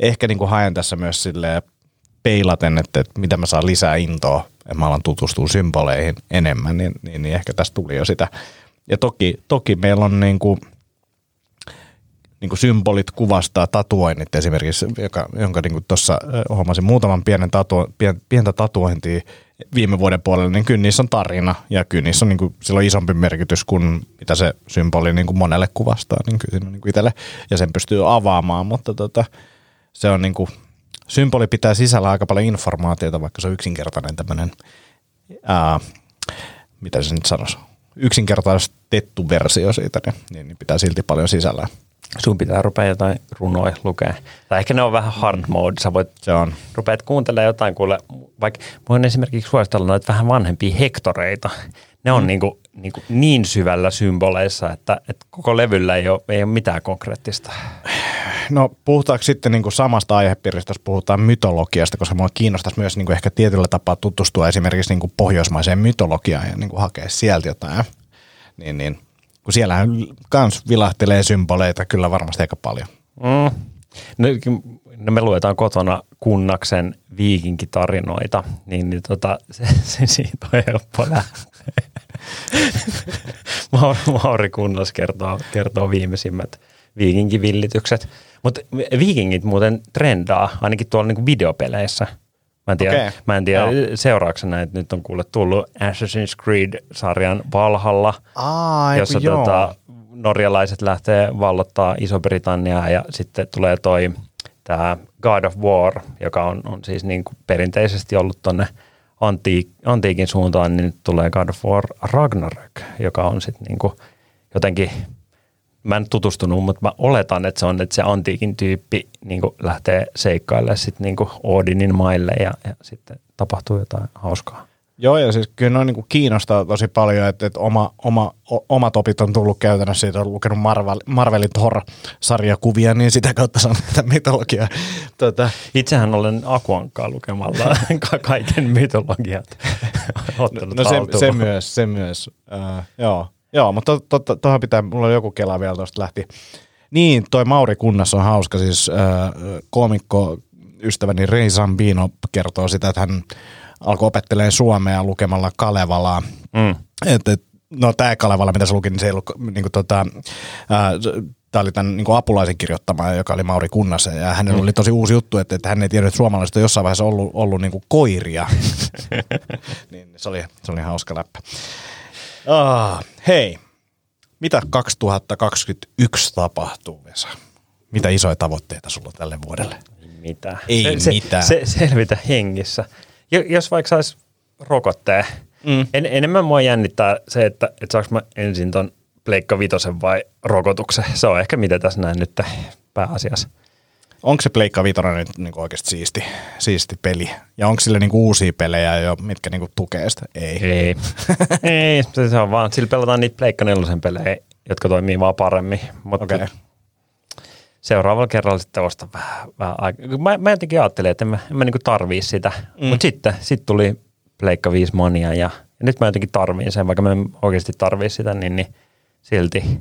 ehkä niin kuin haen tässä myös silleen peilaten, että, että mitä mä saan lisää intoa, että mä alan tutustua symboleihin enemmän, niin, niin, niin ehkä tässä tuli jo sitä. Ja toki, toki meillä on niin kuin, niin kuin symbolit kuvastaa tatuoinnit esimerkiksi, joka, jonka niin tuossa huomasin muutaman pienen tatu, pien, pientä tatuointia viime vuoden puolella, niin kyllä niissä on tarina ja kyllä niissä on niin kuin, silloin isompi merkitys kuin mitä se symboli niin kuin monelle kuvastaa, niin kyllä siinä on niin kuin itselle, ja sen pystyy avaamaan, mutta tota, se on niin kuin, symboli pitää sisällä aika paljon informaatiota, vaikka se on yksinkertainen tämmöinen, ää, mitä se nyt sanoisi, yksinkertaistettu versio siitä, niin, niin, niin pitää silti paljon sisällä. Sun pitää rupea jotain runoja lukea. Tai ehkä ne on vähän hard mode. Sä voit Se on. rupeat kuuntelemaan jotain, kuule, vaikka voin esimerkiksi suositella noita vähän vanhempia hektoreita. Ne on mm. niin, kuin, niin, kuin niin syvällä symboleissa, että, että koko levyllä ei ole, ei ole mitään konkreettista. No puhutaanko sitten niin kuin samasta aihepiiristä, jos puhutaan mytologiasta, koska minua kiinnostaisi myös niin kuin ehkä tietyllä tapaa tutustua esimerkiksi niin kuin pohjoismaiseen mytologiaan ja niin kuin hakea sieltä jotain. Niin, niin. Kun siellähän kans vilahtelee symboleita kyllä varmasti aika paljon. Mm. No, no me luetaan kotona kunnaksen viikinkitarinoita, niin, niin tota, [LAUGHS] se, se, siitä on helppo lähteä. [LAUGHS] Mauri, Mauri Kunnas kertoo, kertoo viimeisimmät viikinkivillitykset. Mutta viikingit muuten trendaa, ainakin tuolla niinku videopeleissä. Mä en tiedä, mä en tiedä seuraavaksi näitä nyt on kuule tullut Assassin's Creed-sarjan Valhalla, Aa, jossa tota, norjalaiset lähtee vallottaa Iso-Britanniaa ja sitten tulee toi tämä God of War, joka on, on siis niin kuin perinteisesti ollut tonne antiik, antiikin suuntaan, niin nyt tulee God of War Ragnarök, joka on sitten niin kuin jotenkin, mä en tutustunut, mutta mä oletan, että se on, että se antiikin tyyppi niin kuin lähtee seikkailemaan sitten niin kuin Odinin maille ja, ja sitten tapahtuu jotain hauskaa. Joo, ja siis kyllä noin niin kiinnostaa tosi paljon, että, että oma, oma, o, omat opit on tullut käytännössä, siitä on lukenut Marvel, Marvelin Thor-sarjakuvia, niin sitä kautta saan tätä mytologiaa. Tota, Itsehän olen Akuankkaa lukemalla [LAUGHS] ka- kaiken mytologiat [LAUGHS] ottanut no se, haltuun. se myös, se myös. Uh, joo. joo, mutta tuohon to, to, pitää, mulla on joku kela vielä tuosta lähti. Niin, toi Mauri Kunnas on hauska, siis uh, koomikko ystäväni Rei Zambino kertoo sitä, että hän alkoi opettelemaan suomea lukemalla Kalevalaa. Mm. Et, et, no tämä Kalevala, mitä se luki, niin se ei ollut niinku tota, tämä oli tämän niinku apulaisen kirjoittama, joka oli Mauri Kunnasen, ja hänellä mm. oli tosi uusi juttu, että, että hän ei tiennyt, että suomalaiset on jossain vaiheessa ollut, ollut niinku koiria. [LAUGHS] [LAUGHS] niin se oli, se oli hauska läppä. Ah, hei, mitä 2021 tapahtuu, Vesa? Mitä isoja tavoitteita sulla tälle vuodelle? Mitä? Ei se, mitään. Se, selvitä hengissä. Jo, jos vaikka saisi rokotteen, mm. en, enemmän mua jännittää se, että, että saanko mä ensin ton Pleikka Vitosen vai rokotuksen. Se on ehkä mitä tässä näin nyt pääasiassa. Onko se Pleikka Vitoinen nyt niinku oikeasti siisti, siisti peli? Ja onko sille niinku uusia pelejä jo, mitkä niinku tukee sitä? Ei. Ei. [LAUGHS] Ei, se on vaan, sillä pelataan niitä Pleikka nelosen pelejä, jotka toimii vaan paremmin. Mutta Okei. okay. Seuraavalla kerralla sitten ostan vähän, vähän aikaa. Mä, mä jotenkin ajattelin, että en mä, en mä niinku tarvii sitä. Mm. Mutta sitten sit tuli Pleikka 5 Mania ja, ja nyt mä jotenkin tarviin sen, vaikka mä en oikeasti tarvii sitä, niin, niin silti,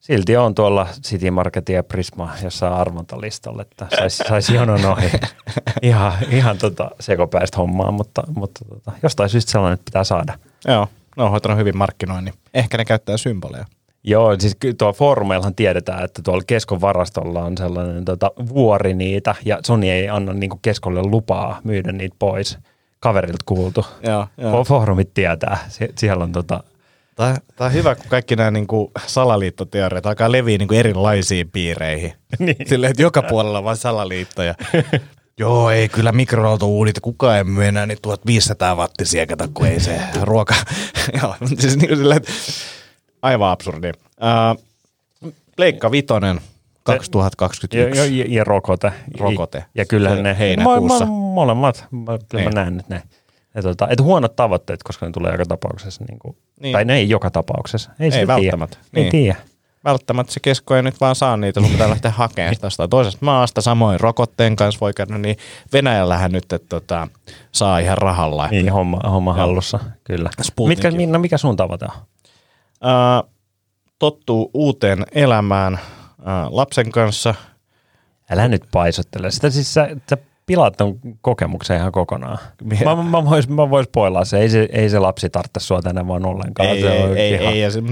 silti on tuolla City Market ja Prisma jossain arvontalistalla, että saisi sais jonon ohi. [LAUGHS] ihan ihan tota sekopäistä hommaa, mutta, mutta tota, jostain syystä sellainen että pitää saada. Joo, ne on hoitanut hyvin markkinoinnin. Ehkä ne käyttää symboleja. Joo, siis kyllä tuolla foorumeillahan tiedetään, että tuolla Keskon varastolla on sellainen tota, vuori niitä, ja Sony ei anna niinku Keskolle lupaa myydä niitä pois. Kaverilta kuultu. Joo, Fo- Foorumit tietää. Sie- siellä on tota, Tämä, tämä on hyvä, kun kaikki nämä niin kuin salaliittoteoriat alkaa leviä niin kuin erilaisiin piireihin. [LAUGHS] Niin. Silleen, että joka puolella on vain salaliittoja. [LAUGHS] Joo, ei kyllä mikroaaltouunit, kukaan ei myy enää niin 1500 wattisia, kato, kun ei se ruoka. [LAUGHS] Joo, siis niin kuin silleen, että aivan absurdi. Uh, Pleikka Vitonen, 2021. ja, ja, ja rokote. Rokote. Ja kyllähän ne, heinäkuussa. Mo, mo, molemmat, mä, kyllä mä Niin. näen nyt ne. Ja tota, et huonot tavoitteet, koska ne tulee joka tapauksessa. Niin kuin, Niin. Tai ne ei joka tapauksessa. Ei, sitä välttämättä. Tiedä. Ei Niin. tiedä. välttämättä se kesko ei nyt vaan saa niitä, sun pitää lähteä hakemaan sitä jostain toisesta maasta, samoin rokotteen kanssa voi käydä, niin Venäjällähän nyt että, tota, saa ihan rahalla. Niin, homma, homma hallussa, kyllä. Mitkä, Minna, mikä sun tavoite on? Tottuu uuteen elämään ää, lapsen kanssa. Älä nyt paisottele sitä. Siis sä, sä pilaat ton kokemuksen ihan kokonaan. Mie- Mä, mä, vois, mä vois poilaa se. Ei, se. ei se lapsi tarvitse sua tänne vaan ollenkaan. Ei, se, ei, on ei, ihan- ei, ja se,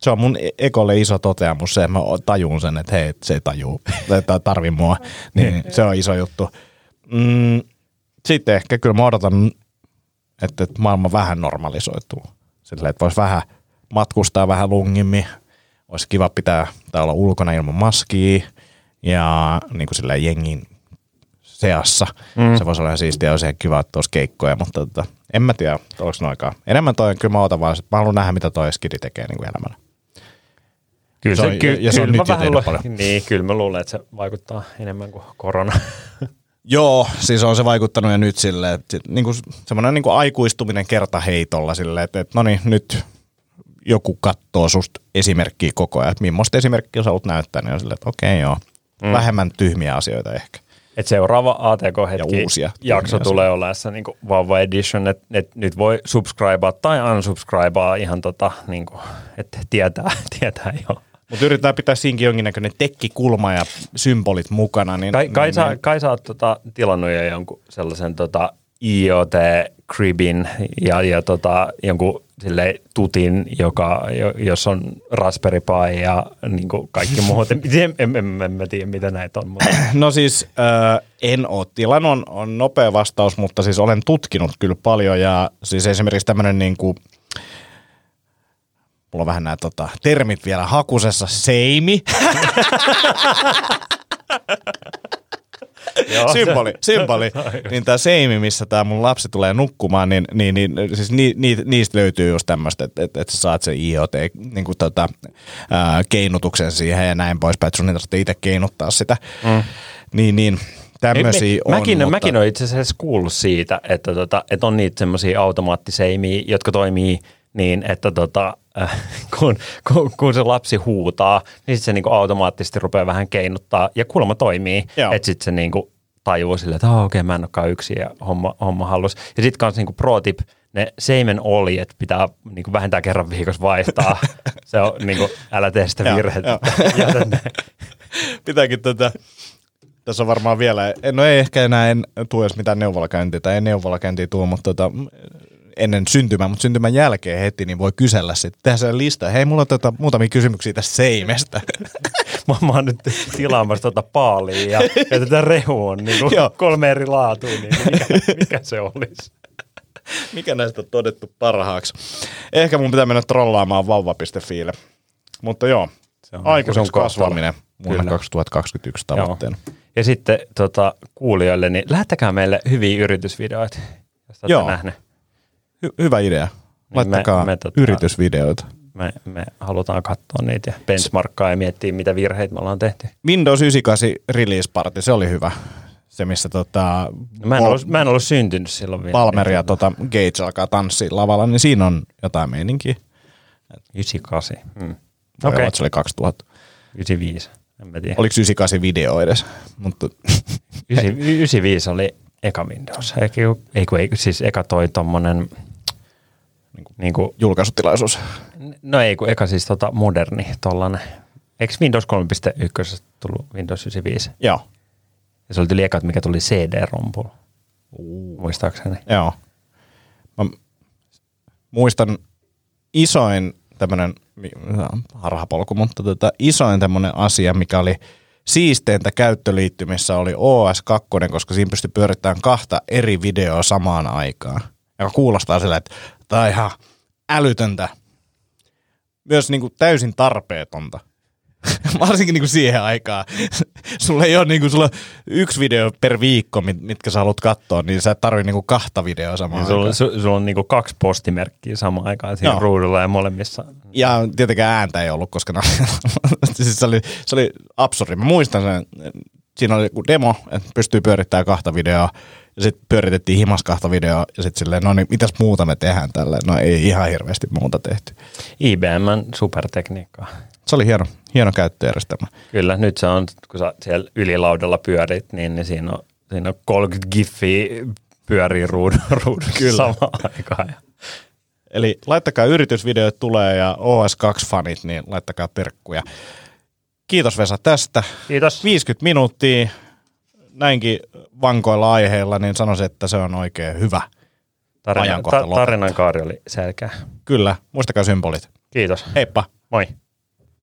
se on mun ekolle iso toteamus se, mä tajun sen, että hei, se ei tajuu, [LAUGHS] että tarvii mua. [LAUGHS] Niin, se on iso juttu. Mm, sitten ehkä kyllä mä odotan, että, että maailma vähän normalisoituu. Silleen, että voisi vähän matkustaa vähän lungimmin. Olisi kiva pitää tai olla ulkona ilman maskia ja niin kuin silleen jengin seassa. Mm. Se voisi olla ihan siistiä, olisi ihan kiva, että olisi keikkoja, mutta tota, en mä tiedä, oliko noikaan. Enemmän toi, kyllä mä otan vaan, mä haluan nähdä, mitä toi skidi tekee niin kuin elämällä. Kyllä Se se, on- ky, ja se on nyt jo tehnyt paljon. Niin, kyllä mä luulen, että se vaikuttaa enemmän kuin korona. [LAUGHS] Joo, siis on se vaikuttanut jo nyt silleen, että niin kuin, semmoinen niin kuin aikuistuminen kertaheitolla silleen, että, että no niin, nyt joku katsoo susta esimerkkiä koko ajan, että millaista esimerkkiä sä näyttää, niin on silleen, että okei joo, mm. vähemmän tyhmiä asioita ehkä. Et seuraava ATK-hetki Ja uusia jakso tyhmiä tulee olemaan se niin vauva edition, että et nyt voi subscribea tai unsubscribea ihan tota, niin kuin, että tietää, [LAUGHS] tietää jo. Mutta yritetään pitää siinkin jonkinnäköinen tekkikulma ja symbolit mukana. Niin, Kai, kai, niin, sä, kai sä oot tota, tilannut jo jonkun sellaisen tota, IoT-cribin ja, ja tota, jonkun silleen, tutin, joka, jo, jos on Raspberry Pi ja niin kuin kaikki muut. en, en, en, en, en mä tiedä, mitä näitä on. Mutta. [CLEARS THROAT] No siis äh, en ole tilannut, on, on nopea vastaus, mutta siis olen tutkinut kyllä paljon ja siis esimerkiksi tämmöinen niin kuin, mulla on vähän nämä tota, termit vielä hakusessa, seimi, [LAUGHS] [LAUGHS] symboli, symboli. [LAUGHS] niin tämä seimi, missä tämä mun lapsi tulee nukkumaan, niin, niin, niin siis ni, ni, niistä löytyy just tämmöistä, että, että, että sä saat sen IoT niin kuin tota, ää, keinutuksen siihen ja näin poispäin, että sun ei tarvitse itse keinuttaa sitä. Mm. Niin, niin tämmöisiä on. mäkin, mutta, mäkin olen itse asiassa kuullut siitä, että, tota, että on niitä semmoisia automaattiseimiä, jotka toimii niin, että tota, äh, kun, kun, kun se lapsi huutaa, niin sit se niinku automaattisesti rupeaa vähän keinuttaa ja kuulemma toimii, että sitten se niinku tajuu silleen, että oh, okei, okay, mä en olekaan yksin ja homma, homma hallus. Ja sitten kanssa niinku pro tip, ne seimen oljet pitää niinku vähintään kerran viikossa vaihtaa. [LAUGHS] se on niinku, älä tee sitä virhettä. [LAUGHS] Pitääkin tätä, tässä on varmaan vielä, no ei ehkä enää en tule edes mitään neuvolakäyntiä, tai ei neuvolakäyntiä tule, mutta tota, ennen syntymää, mutta syntymän jälkeen heti, niin voi kysellä sitten, tehdä sen lista. Hei, mulla on tota, muutamia kysymyksiä tästä seimestä. [LAUGHS] mä, mä oon nyt tilaamassa tuota paalia ja, ja tätä rehu on niin Joo. kolme eri laatua, niin mikä, mikä se olisi? Mikä näistä on todettu parhaaksi? Ehkä mun pitää mennä trollaamaan vauva.fiille. Mutta joo, Se on- aikuiseksi se kohtalo. kasvaminen vuonna Kyllä. 2021 tavoitteena. Ja sitten tota, kuulijoille, niin lähettäkää meille hyviä yritysvideoita, jos olette Joo. nähneet. Hy- hyvä idea. Laittakaa me- me tota- yritysvideoita. Me, me halutaan katsoa niitä ja benchmarkkaa ja miettiä, mitä virheitä me ollaan tehty. Windows 98 release party, se oli hyvä. Se, missä tota, No, mä, en ollut, mä en ollut syntynyt silloin vielä. Palmer ja tota, Gage alkaa tanssia lavalla, niin siinä on jotain meininkiä. 98. Mm. Voi olla, että se oli 2000. 95. En mä tiedä. Oliko 98 video edes? Mutta 95 oli eka Windows. Eikö, eikö, eikö siis eka toi tommonen, niin kuin, julkaisutilaisuus. no ei kun eka siis tota moderni tollanen. Eikö Windows 3.1 tullut Windows 95? Joo. Ja se oli yli eka, mikä tuli CD-rompulla. Muistaakseni. Joo. Mä muistan isoin tämmönen, mi- harhapolku, mutta tota, isoin tämmönen asia, mikä oli siisteintä käyttöliittymissä oli OS2, koska siinä pystyi pyörittämään kahta eri videoa samaan aikaan. Joka kuulostaa sillä, että tämä on ihan älytöntä. Myös niin kuin täysin tarpeetonta. [LAUGHS] Varsinkin niin kuin siihen aikaan. [LAUGHS] sulla ei ole niin kuin, sulla yksi video per viikko, mit- mitkä sä haluat katsoa, niin sä et tarvii niin kuin kahta videoa samaan Niin sulla, aikaan. su, sulla on niinku kaksi postimerkkiä samaan aikaan siinä Joo. ruudulla ja molemmissa. Ja tietenkään ääntä ei ollut, koska [LAUGHS] siis se, oli, se oli absurdi. Mä muistan sen, siinä oli joku demo, että pystyy pyörittämään kahta videoa Ja sitten pyöritettiin himas kahta videoa ja sitten silleen, no niin, mitäs muuta me tehdään tälle? No ei ihan hirveästi muuta tehty. IBMn supertekniikkaa. Se oli hieno, hieno käyttöjärjestelmä. Kyllä, nyt se on, kun sä siellä ylilaudalla pyörit, niin, niin siinä, on, siinä on 30 giffiä pyörii ruudun, [LAUGHS] ruudun Kyllä. samaan aikaan. Eli laittakaa yritysvideoita tulee ja OS2-fanit, niin laittakaa terkkuja. Kiitos Vesa tästä. Kiitos. 50 minuuttia näinkin vankoilla aiheilla, niin sanoisin, että se on oikein hyvä Tarina, ta- tarinan kaari oli selkeä. Kyllä, muistakaa symbolit. Kiitos. Heippa. Moi.